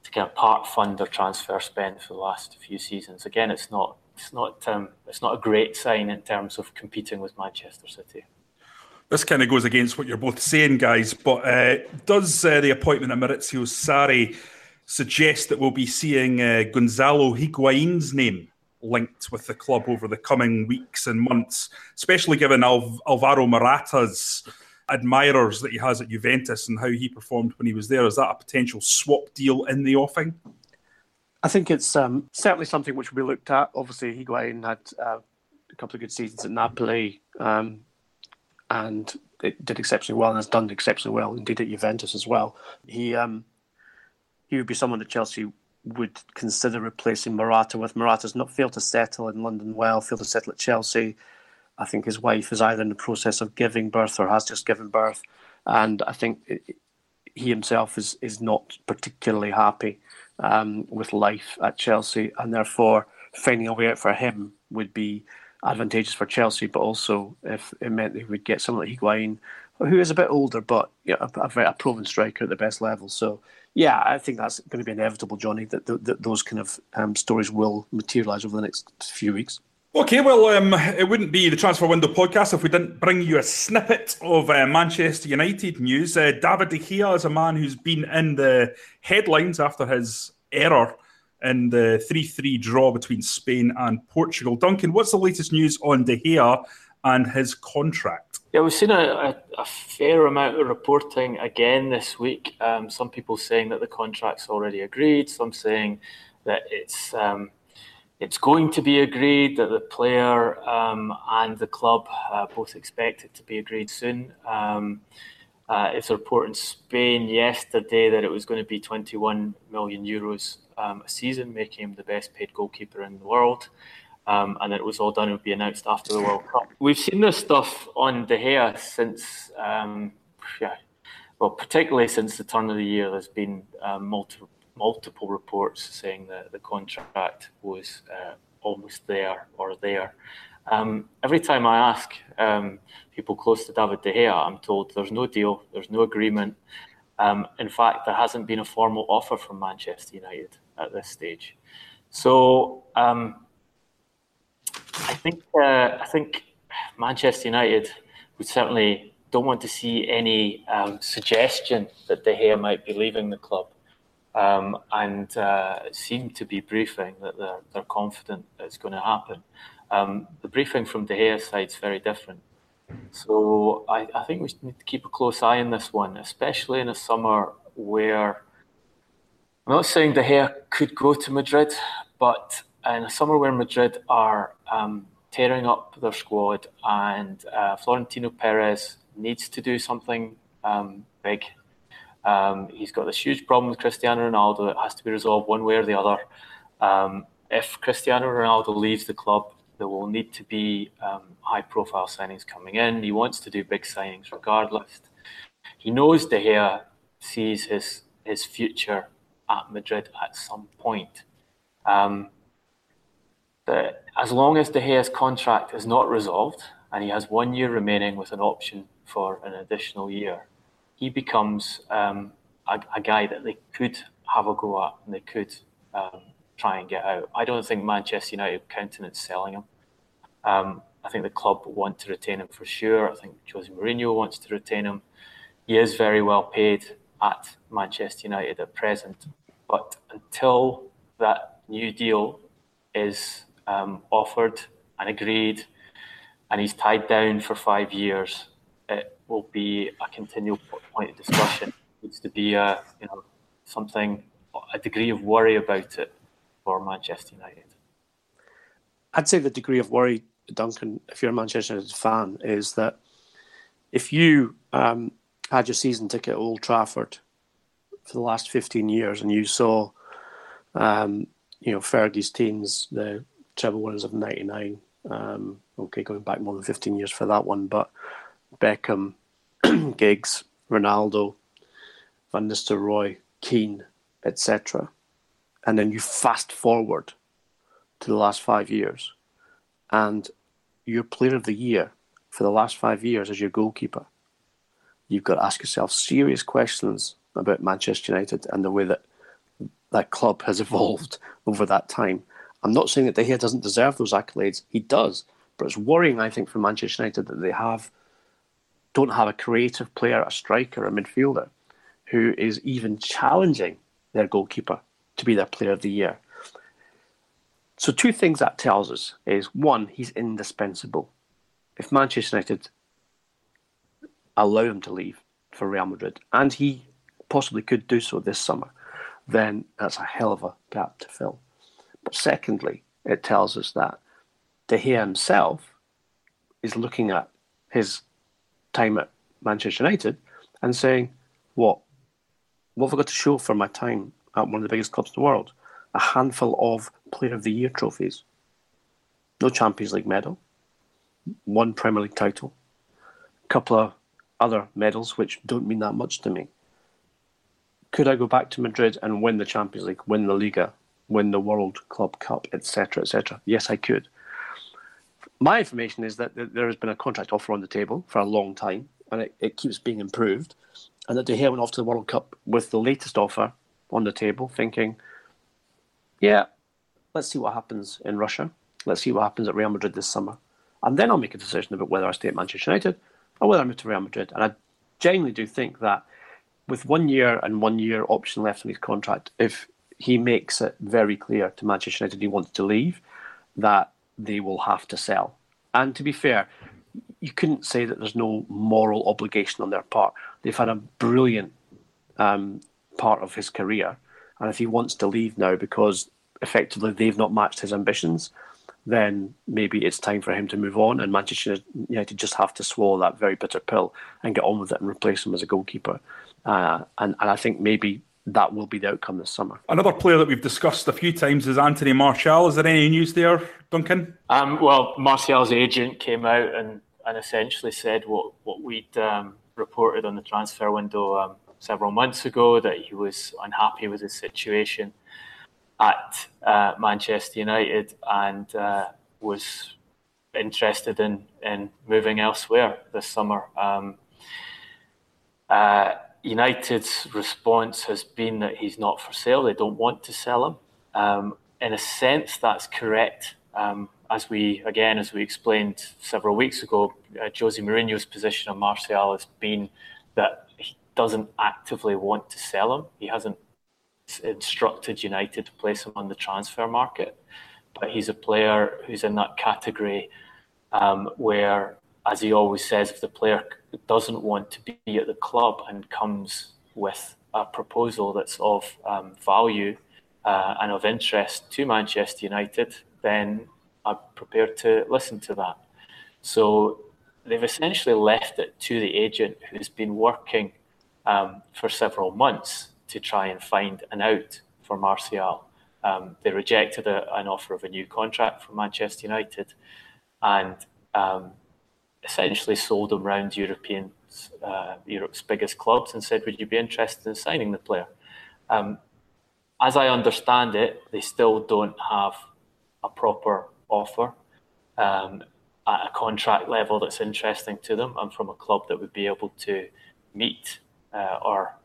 to kind of part fund their transfer spend for the last few seasons. Again, it's not it's not um, it's not a great sign in terms of competing with Manchester City. This kind of goes against what you're both saying, guys. But uh, does uh, the appointment of Maurizio Sarri suggest that we'll be seeing uh, Gonzalo Higuain's name linked with the club over the coming weeks and months, especially given Al- Alvaro Morata's admirers that he has at Juventus and how he performed when he was there. Is that a potential swap deal in the offing? I think it's um, certainly something which will be looked at. Obviously, Higuain had uh, a couple of good seasons at Napoli um, and it did exceptionally well and has done exceptionally well indeed at Juventus as well. He um, he would be someone that Chelsea would consider replacing Morata with. Morata's not failed to settle in London well, failed to settle at Chelsea. I think his wife is either in the process of giving birth or has just given birth, and I think it, he himself is is not particularly happy um, with life at Chelsea, and therefore finding a way out for him would be advantageous for Chelsea. But also, if it meant they would get someone like Higuain, who is a bit older, but you know, a, a, proven striker at the best level. So, yeah, I think that's going to be inevitable, Johnny. That, that those kind of um, stories will materialise over the next few weeks. Okay, well, um, it wouldn't be the transfer window podcast if we didn't bring you a snippet of uh, Manchester United news. Uh, David De Gea is a man who's been in the headlines after his error in the 3 3 draw between Spain and Portugal. Duncan, what's the latest news on De Gea and his contract? Yeah, we've seen a, a, a fair amount of reporting again this week. Um, some people saying that the contract's already agreed, some saying that it's. Um, it's going to be agreed that the player um, and the club uh, both expect it to be agreed soon. Um, uh, it's a report in Spain yesterday that it was going to be 21 million euros um, a season, making him the best paid goalkeeper in the world. Um, and it was all done, it would be announced after the World Cup. We've seen this stuff on De Gea since, um, yeah, well, particularly since the turn of the year. There's been um, multiple multiple reports saying that the contract was uh, almost there or there. Um, every time I ask um, people close to David De Gea, I'm told there's no deal, there's no agreement. Um, in fact, there hasn't been a formal offer from Manchester United at this stage. So um, I think uh, I think Manchester United would certainly don't want to see any um, suggestion that De Gea might be leaving the club um, and uh, seem to be briefing that they're, they're confident it's going to happen. Um, the briefing from De Gea's side is very different. So I, I, think we need to keep a close eye on this one, especially in a summer where I'm not saying De Gea could go to Madrid, but in a summer where Madrid are um, tearing up their squad and uh, Florentino Perez needs to do something um, big um, he's got this huge problem with Cristiano Ronaldo. It has to be resolved one way or the other. Um, if Cristiano Ronaldo leaves the club, there will need to be um, high profile signings coming in. He wants to do big signings regardless. He knows De Gea sees his, his future at Madrid at some point. Um, as long as De Gea's contract is not resolved and he has one year remaining with an option for an additional year, he becomes um, a, a, guy that they could have a go at and they could um, try and get out. I don't think Manchester United countenance selling him. Um, I think the club want to retain him for sure. I think Jose Mourinho wants to retain him. He is very well paid. at Manchester United at present. But until that new deal is um, offered and agreed, and he's tied down for five years, will be a continual point of discussion. It needs to be a you know something a degree of worry about it for Manchester United. I'd say the degree of worry, Duncan, if you're a Manchester United fan, is that if you um, had your season ticket at Old Trafford for the last 15 years and you saw, um, you know, Fergie's teams, the treble winners of 99, um, okay, going back more than 15 years for that one, but Beckham, Giggs, Ronaldo, Van Nistelrooy, Keane, etc. And then you fast forward to the last five years, and your player of the year for the last five years as your goalkeeper, you've got to ask yourself serious questions about Manchester United and the way that that club has evolved over that time. I'm not saying that De Gea doesn't deserve those accolades. He does, but it's worrying, I think, for Manchester United that they have don't have a creative player, a striker, a midfielder who is even challenging their goalkeeper to be their player of the year. So, two things that tells us is one, he's indispensable. If Manchester United allow him to leave for Real Madrid, and he possibly could do so this summer, then that's a hell of a gap to fill. But secondly, it tells us that De Gea himself is looking at his time at Manchester United and saying, What? What have I got to show for my time at one of the biggest clubs in the world? A handful of Player of the Year trophies. No Champions League medal, one Premier League title, a couple of other medals which don't mean that much to me. Could I go back to Madrid and win the Champions League, win the Liga, win the World Club Cup, etc., etc.? Yes, I could. My information is that there has been a contract offer on the table for a long time, and it, it keeps being improved and that De Gea went off to the World Cup with the latest offer on the table, thinking, yeah, let's see what happens in Russia. Let's see what happens at Real Madrid this summer. And then I'll make a decision about whether I stay at Manchester United or whether I move to Real Madrid. And I genuinely do think that with one year and one year option left on his contract, if he makes it very clear to Manchester United he wants to leave, that they will have to sell. And to be fair, you couldn't say that there's no moral obligation on their part. They've had a brilliant um, part of his career, and if he wants to leave now because effectively they've not matched his ambitions, then maybe it's time for him to move on, and Manchester United just have to swallow that very bitter pill and get on with it and replace him as a goalkeeper. Uh, and, and I think maybe that will be the outcome this summer. Another player that we've discussed a few times is Anthony Martial. Is there any news there, Duncan? Um, well, Martial's agent came out and and essentially said what what we'd um, reported on the transfer window um, several months ago that he was unhappy with his situation at uh, Manchester United and uh, was interested in in moving elsewhere this summer. Um, uh, United's response has been that he's not for sale. They don't want to sell him. Um, in a sense, that's correct. Um, as we again, as we explained several weeks ago, uh, Jose Mourinho's position on Martial has been that he doesn't actively want to sell him. He hasn't instructed United to place him on the transfer market, but he's a player who's in that category um, where, as he always says, if the player doesn't want to be at the club and comes with a proposal that's of um, value uh, and of interest to Manchester United, then I'm prepared to listen to that. So they've essentially left it to the agent who's been working um, for several months to try and find an out for Martial. Um, they rejected a, an offer of a new contract from Manchester United and um, essentially sold him around European, uh, Europe's biggest clubs and said, Would you be interested in signing the player? Um, as I understand it, they still don't have a proper offer um, at a contract level that's interesting to them and from a club that would be able to meet uh, or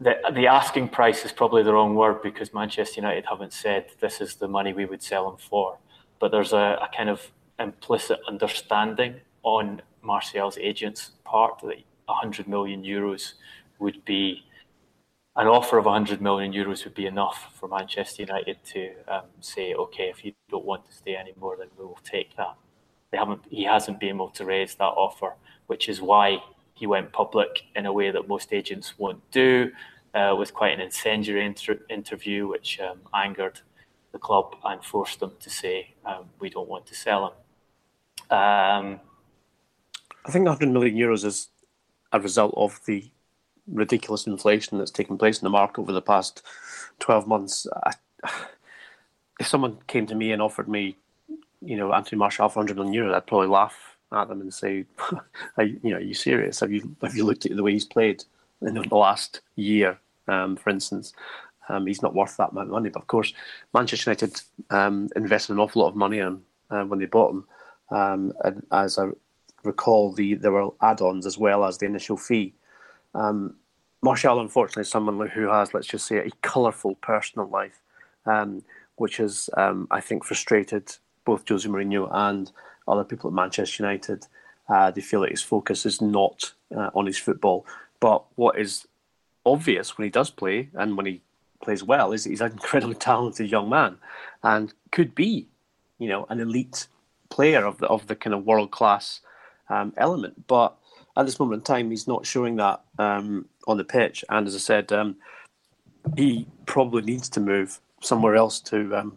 the, the asking price is probably the wrong word because Manchester United haven't said this is the money we would sell him for. But there's a, a kind of implicit understanding on Martial's agent's part that 100 million euros would be an offer of 100 million euros would be enough for Manchester United to um, say, okay, if you don't want to stay anymore, then we will take that. They haven't. He hasn't been able to raise that offer, which is why he went public in a way that most agents won't do, uh, with quite an incendiary inter- interview, which um, angered the club and forced them to say, um, we don't want to sell him. Um, I think 100 million euros is a result of the ridiculous inflation that's taken place in the market over the past 12 months. I, if someone came to me and offered me, you know, Anthony Martial for 100 million euros, I'd probably laugh at them and say, are, you know, are you serious? Have you have you looked at the way he's played in the last year, um, for instance? Um, he's not worth that amount of money. But of course, Manchester United um, invested an awful lot of money on uh, when they bought him. Um, and as I recall, the there were add-ons as well as the initial fee. Um, Martial, unfortunately, is someone who has, let's just say, a colourful personal life, um, which has, um, I think, frustrated both Jose Mourinho and other people at Manchester United. Uh, they feel that his focus is not uh, on his football. But what is obvious when he does play and when he plays well is he's an incredibly talented young man and could be, you know, an elite player of the of the kind of world class um, element. But at this moment in time, he's not showing that um, on the pitch. And as I said, um, he probably needs to move somewhere else to um,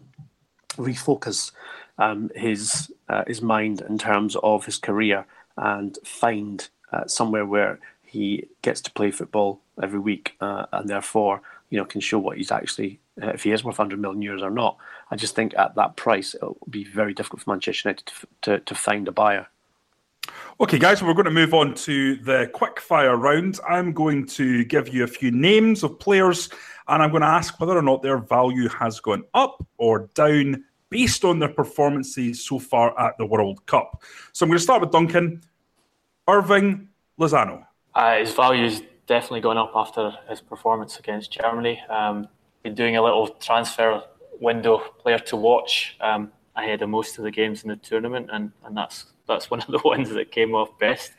refocus um, his uh, his mind in terms of his career and find uh, somewhere where he gets to play football every week uh, and therefore you know can show what he's actually if he is worth 100 million euros or not. I just think at that price it'll be very difficult for Manchester United to, to, to find a buyer. Okay, guys, we're going to move on to the quick fire round. I'm going to give you a few names of players and I'm going to ask whether or not their value has gone up or down based on their performances so far at the World Cup. So I'm going to start with Duncan. Hirving Lozano. Uh, his value's definitely gone up after his performance against Germany. Um, been doing a little transfer window player to watch um, ahead of most of the games in the tournament, and, and that's that's one of the ones that came off best.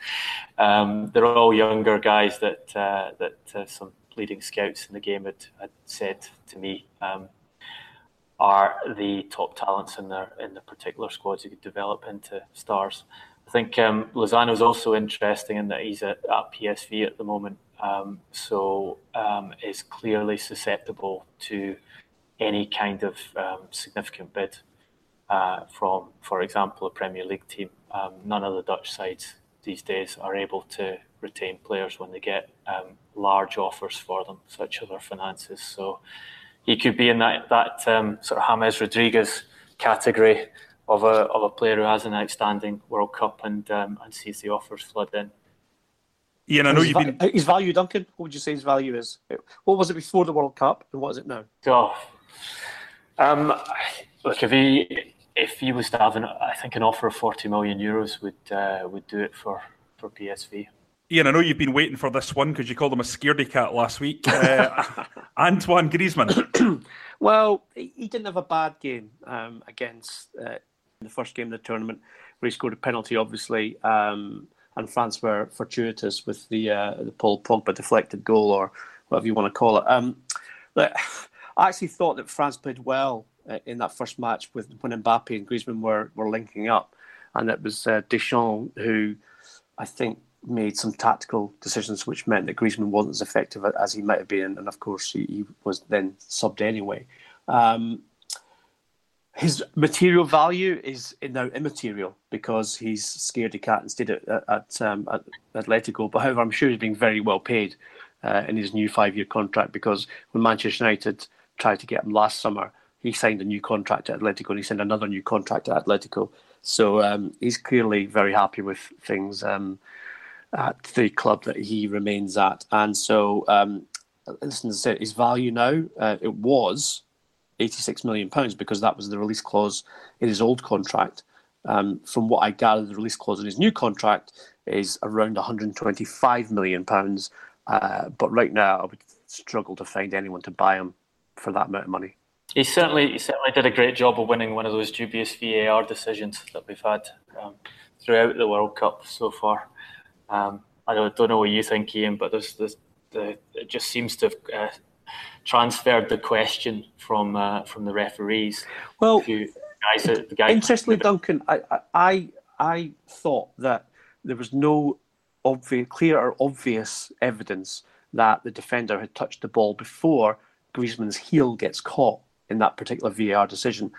Um, they're all younger guys that uh, that uh, some leading scouts in the game had, had said to me um, are the top talents in their in the particular squads you could develop into stars. I think um, Lozano is also interesting in that he's at, at PSV at the moment, so um, is clearly susceptible to any kind of um, significant bid uh, from, for example, a Premier League team. Um, none of the Dutch sides these days are able to retain players when they get um, large offers for them, such as their finances. So he could be in that that um, sort of James Rodriguez category of a of a player who has an outstanding World Cup and um, and sees the offers flood in. Ian, I know his you've been his value, Duncan. What would you say his value is? What was it before the World Cup, and what is it now? Oh, um, look, if he if he was to have an, I think an offer of forty million euros would uh, would do it for for PSV. Ian, I know you've been waiting for this one because you called him a scaredy cat last week. Uh, Antoine Griezmann. well, he didn't have a bad game um, against uh, the first game of the tournament, where he scored a penalty, obviously, um, and France were fortuitous with the uh, the Paul Pogba deflected goal or whatever you want to call it. Um, I actually thought that France played well uh, in that first match with when Mbappe and Griezmann were, were linking up, and it was uh, Deschamps who I think made some tactical decisions which meant that Griezmann wasn't as effective as he might have been, and of course he, he was then subbed anyway. Um, his material value is now immaterial because he's scared of cat and stayed at, at, um, at Atletico. But however, I'm sure he's being very well paid uh, in his new five-year contract because when Manchester United tried to get him last summer, he signed a new contract at Atletico and he signed another new contract at Atletico. So um, he's clearly very happy with things. Um, at the club that he remains at. And so, um, listen, his value now, uh, it was 86 million pounds because that was the release clause in his old contract. Um, from what I gather, the release clause in his new contract is around 125 million pounds. Uh, but right now, I would struggle to find anyone to buy him for that amount of money. He certainly, he certainly did a great job of winning one of those dubious VAR decisions that we've had um, throughout the World Cup so far. Um, I don't, don't, know what you think, Ian, but there's, there's the, it just seems to have uh, transferred the question from uh, from the referees. Well, to guys, the guys interestingly, Duncan, I, I I thought that there was no obvious, clear or obvious evidence that the defender had touched the ball before Griezmann's heel gets caught in that particular VAR decision.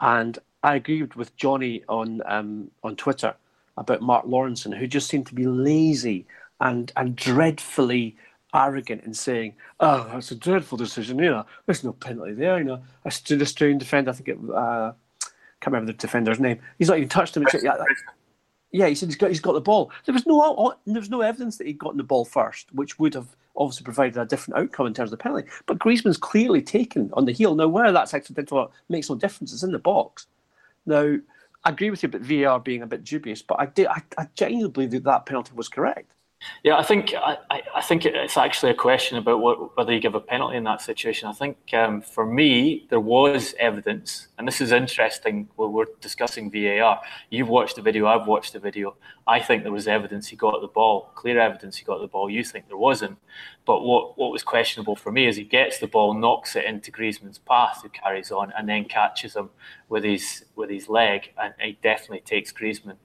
And I agreed with Johnny on um, on Twitter about Mark Lawrenson, who just seemed to be lazy and and dreadfully arrogant in saying, "Oh, that's a dreadful decision." You know, there's no penalty there. You know, a Australian defender, I think it, uh, can't remember the defender's name. He's not even touched him. Yeah, yeah, he said he's got he's got the ball. There was no there was no evidence that he'd gotten the ball first, which would have obviously provided a different outcome in terms of the penalty. But Griezmann's clearly taken on the heel. Now, whether that's accidental makes no difference. It's in the box. Now, I agree with you about VAR being a bit dubious, but I did I, I genuinely believe that that penalty was correct. Yeah, I think I, I think it's actually a question about what, whether you give a penalty in that situation. I think um, for me there was evidence, and this is interesting. When we're discussing VAR. You've watched the video. I've watched the video. I think there was evidence he got the ball, clear evidence he got the ball. You think there wasn't. But what what was questionable for me is he gets the ball, knocks it into Griezmann's path, who carries on, and then catches him with his with his leg, and he definitely takes Griezmann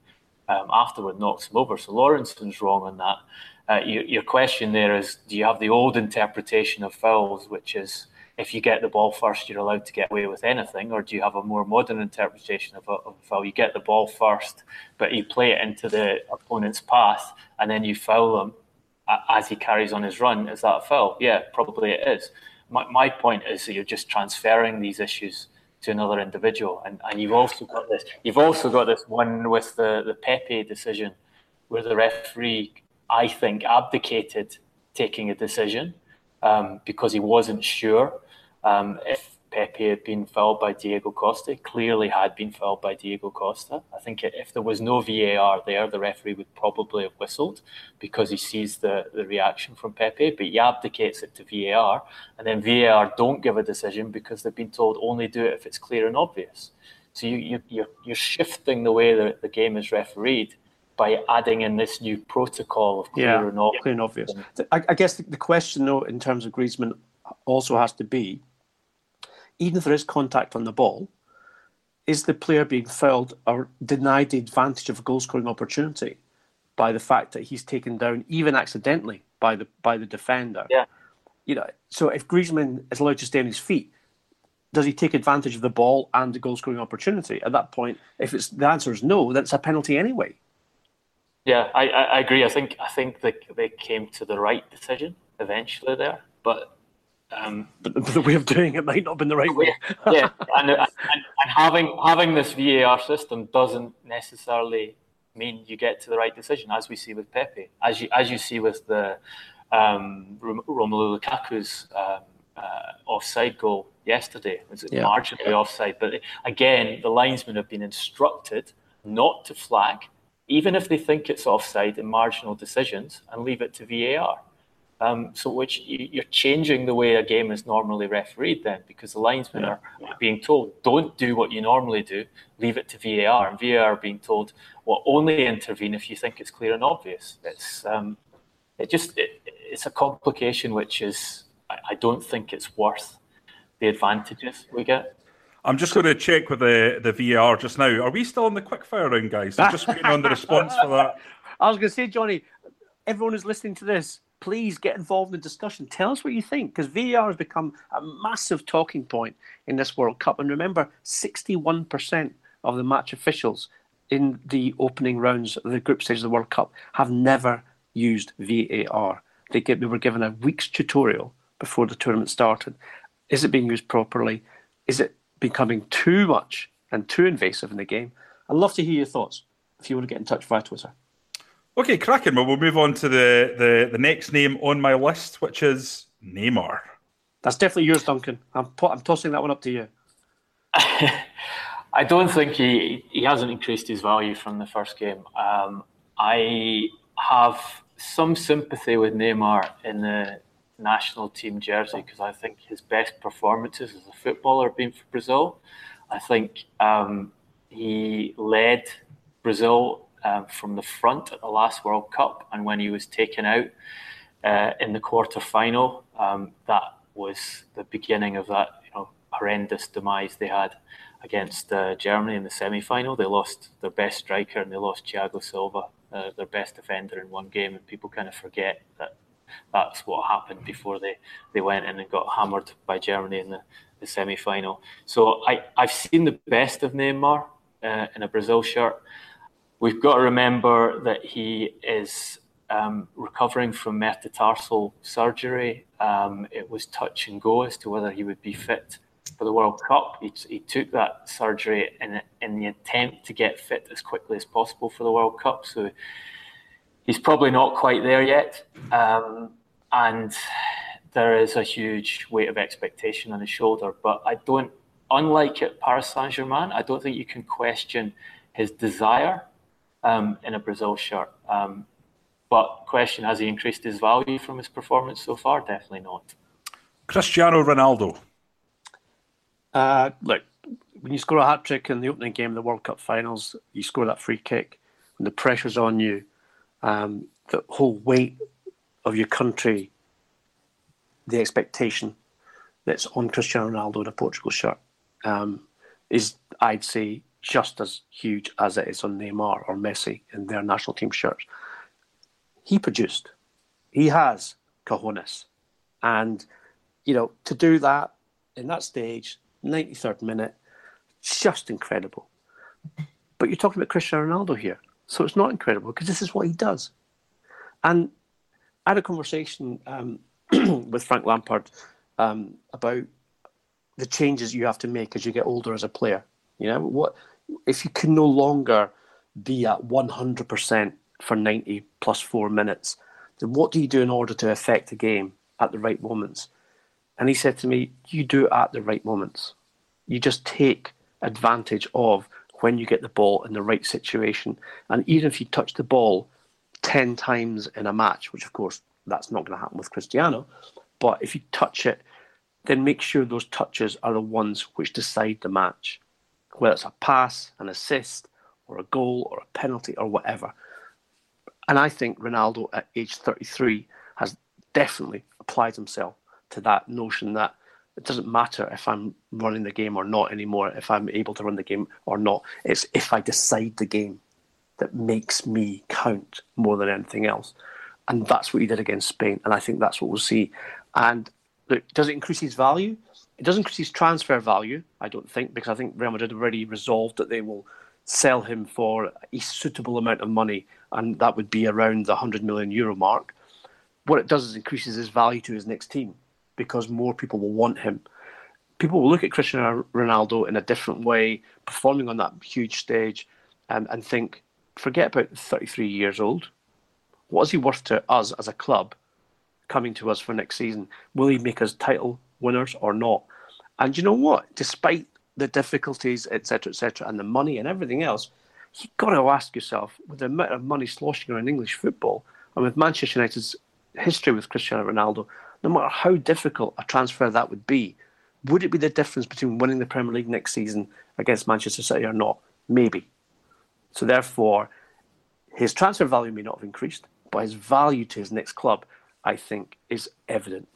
um, afterward knocks him over. So Lawrenson's wrong on that. Uh, your, your, question there is do you have the old interpretation of fouls, which is if you get the ball first, you're allowed to get away with anything, or do you have a more modern interpretation of a, of a foul? You get the ball first, but you play it into the opponent's path, and then you foul him as he carries on his run. Is that a foul? Yeah, probably it is. My, my point is that you're just transferring these issues to another individual. And and you've also got this you've also got this one with the, the Pepe decision where the referee I think abdicated taking a decision um, because he wasn't sure um, if Pepe had been fouled by Diego Costa, clearly had been fouled by Diego Costa. I think if there was no VAR there, the referee would probably have whistled because he sees the, the reaction from Pepe, but he abdicates it to VAR, and then VAR don't give a decision because they've been told only do it if it's clear and obvious. So you, you, you're, you're shifting the way that the game is refereed by adding in this new protocol of clear yeah, and obvious. Clear and obvious. I, I guess the, the question, though, in terms of Griezmann, also has to be even if there is contact on the ball, is the player being fouled or denied the advantage of a goal scoring opportunity by the fact that he's taken down, even accidentally, by the by the defender? Yeah. You know, so if Griezmann is allowed to stay on his feet, does he take advantage of the ball and the goal scoring opportunity? At that point, if it's the answer is no, then it's a penalty anyway. Yeah, I, I agree. I think I think they, they came to the right decision eventually there, but um, but, the way of doing it might not have been the right way. yeah, and, and, and having having this VAR system doesn't necessarily mean you get to the right decision, as we see with Pepe, as you as you see with the um, Romelu Lukaku's um, uh, offside goal yesterday. Was it yeah. marginally offside? But again, the linesmen have been instructed not to flag, even if they think it's offside in marginal decisions, and leave it to VAR. Um, so which you're changing the way a game is normally refereed then because the linesmen yeah. are being told don't do what you normally do leave it to VAR and VAR are being told well only intervene if you think it's clear and obvious it's um, it just it, it's a complication which is I, I, don't think it's worth the advantages we get I'm just going to check with the, the VAR just now. Are we still in the quickfire round, guys? I'm just waiting on the response for that. I was going to say, Johnny, everyone who's listening to this, please get involved in the discussion. Tell us what you think, because VAR has become a massive talking point in this World Cup. And remember, 61% of the match officials in the opening rounds of the group stage of the World Cup have never used VAR. They, get, they were given a week's tutorial before the tournament started. Is it being used properly? Is it becoming too much and too invasive in the game? I'd love to hear your thoughts if you want to get in touch via Twitter. Okay, cracking. Well, we'll move on to the, the, the next name on my list, which is Neymar. That's definitely yours, Duncan. I'm, I'm tossing that one up to you. I don't think he he hasn't increased his value from the first game. Um, I have some sympathy with Neymar in the national team jersey because I think his best performances as a footballer have been for Brazil. I think um, he led Brazil um, from the front at the last World Cup, and when he was taken out uh, in the quarter final. Um, that was the beginning of that you know horrendous demise they had against uh, Germany in the semi final. They lost their best striker and they lost Thiago Silva, uh, their best defender, in one game, and people kind of forget that that's what happened before they, they went in and got hammered by Germany in the, the semi final. So I, I've seen the best of Neymar uh, in a Brazil shirt. We've got to remember that he is um, recovering from metatarsal surgery. Um, it was touch and go as to whether he would be fit for the World Cup. He, he took that surgery in, in the attempt to get fit as quickly as possible for the World Cup. So he's probably not quite there yet. Um, and there is a huge weight of expectation on his shoulder. But I don't, unlike at Paris Saint Germain, I don't think you can question his desire um, in a Brazil shirt. Um, but question has he increased his value from his performance so far? Definitely not. Cristiano Ronaldo. Uh, look, when you score a hat trick in the opening game of the World Cup finals, you score that free kick, when the pressure's on you, um, the whole weight of your country, the expectation that's on Cristiano Ronaldo in a Portugal shirt um, is, I'd say, just as huge as it is on Neymar or Messi in their national team shirts. He produced, he has cojones. And, you know, to do that in that stage, 93rd minute, just incredible. But you're talking about Cristiano Ronaldo here. So it's not incredible because this is what he does. And I had a conversation um, with Frank Lampard um, about the changes you have to make as you get older as a player. You know, what if you can no longer be at 100% for 90 plus four minutes, then what do you do in order to affect the game at the right moments? And he said to me, You do it at the right moments. You just take advantage of when you get the ball in the right situation. And even if you touch the ball 10 times in a match, which of course that's not going to happen with Cristiano, but if you touch it, then make sure those touches are the ones which decide the match, whether it's a pass, an assist, or a goal, or a penalty, or whatever. And I think Ronaldo at age 33 has definitely applied himself to that notion that it doesn't matter if I'm running the game or not anymore, if I'm able to run the game or not. It's if I decide the game that makes me count more than anything else. And that's what he did against Spain. And I think that's what we'll see. And look, does it increase his value? It doesn't increase his transfer value, I don't think, because I think Real Madrid already resolved that they will sell him for a suitable amount of money, and that would be around the 100 million euro mark. What it does is increases his value to his next team because more people will want him. People will look at Cristiano Ronaldo in a different way, performing on that huge stage, and, and think, forget about 33 years old. What is he worth to us as a club coming to us for next season? Will he make us title winners or not? And you know what? Despite the difficulties, etc., etc., and the money and everything else, you've got to ask yourself, with the amount of money sloshing around English football, and with Manchester United's history with Cristiano Ronaldo, no matter how difficult a transfer that would be, would it be the difference between winning the Premier League next season against Manchester City or not? Maybe. So therefore, his transfer value may not have increased, but his value to his next club, I think, is evident.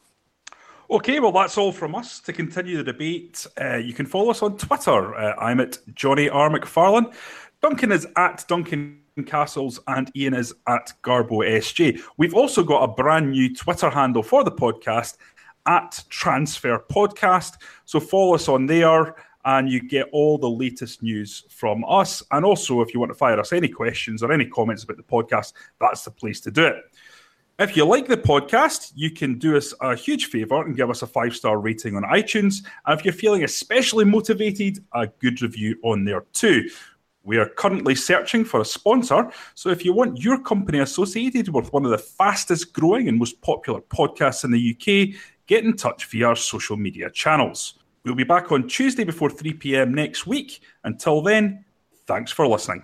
Okay, well, that's all from us. To continue the debate, uh, you can follow us on Twitter. Uh, I'm at Johnny R. McFarlane. Duncan is at Duncan Castles and Ian is at Garbo SJ. We've also got a brand new Twitter handle for the podcast at Transfer Podcast. So follow us on there and you get all the latest news from us. And also, if you want to fire us any questions or any comments about the podcast, that's the place to do it. If you like the podcast, you can do us a huge favor and give us a five star rating on iTunes. And if you're feeling especially motivated, a good review on there too. We are currently searching for a sponsor, so if you want your company associated with one of the fastest growing and most popular podcasts in the UK, get in touch via our social media channels. We'll be back on Tuesday before 3 pm next week. Until then, thanks for listening.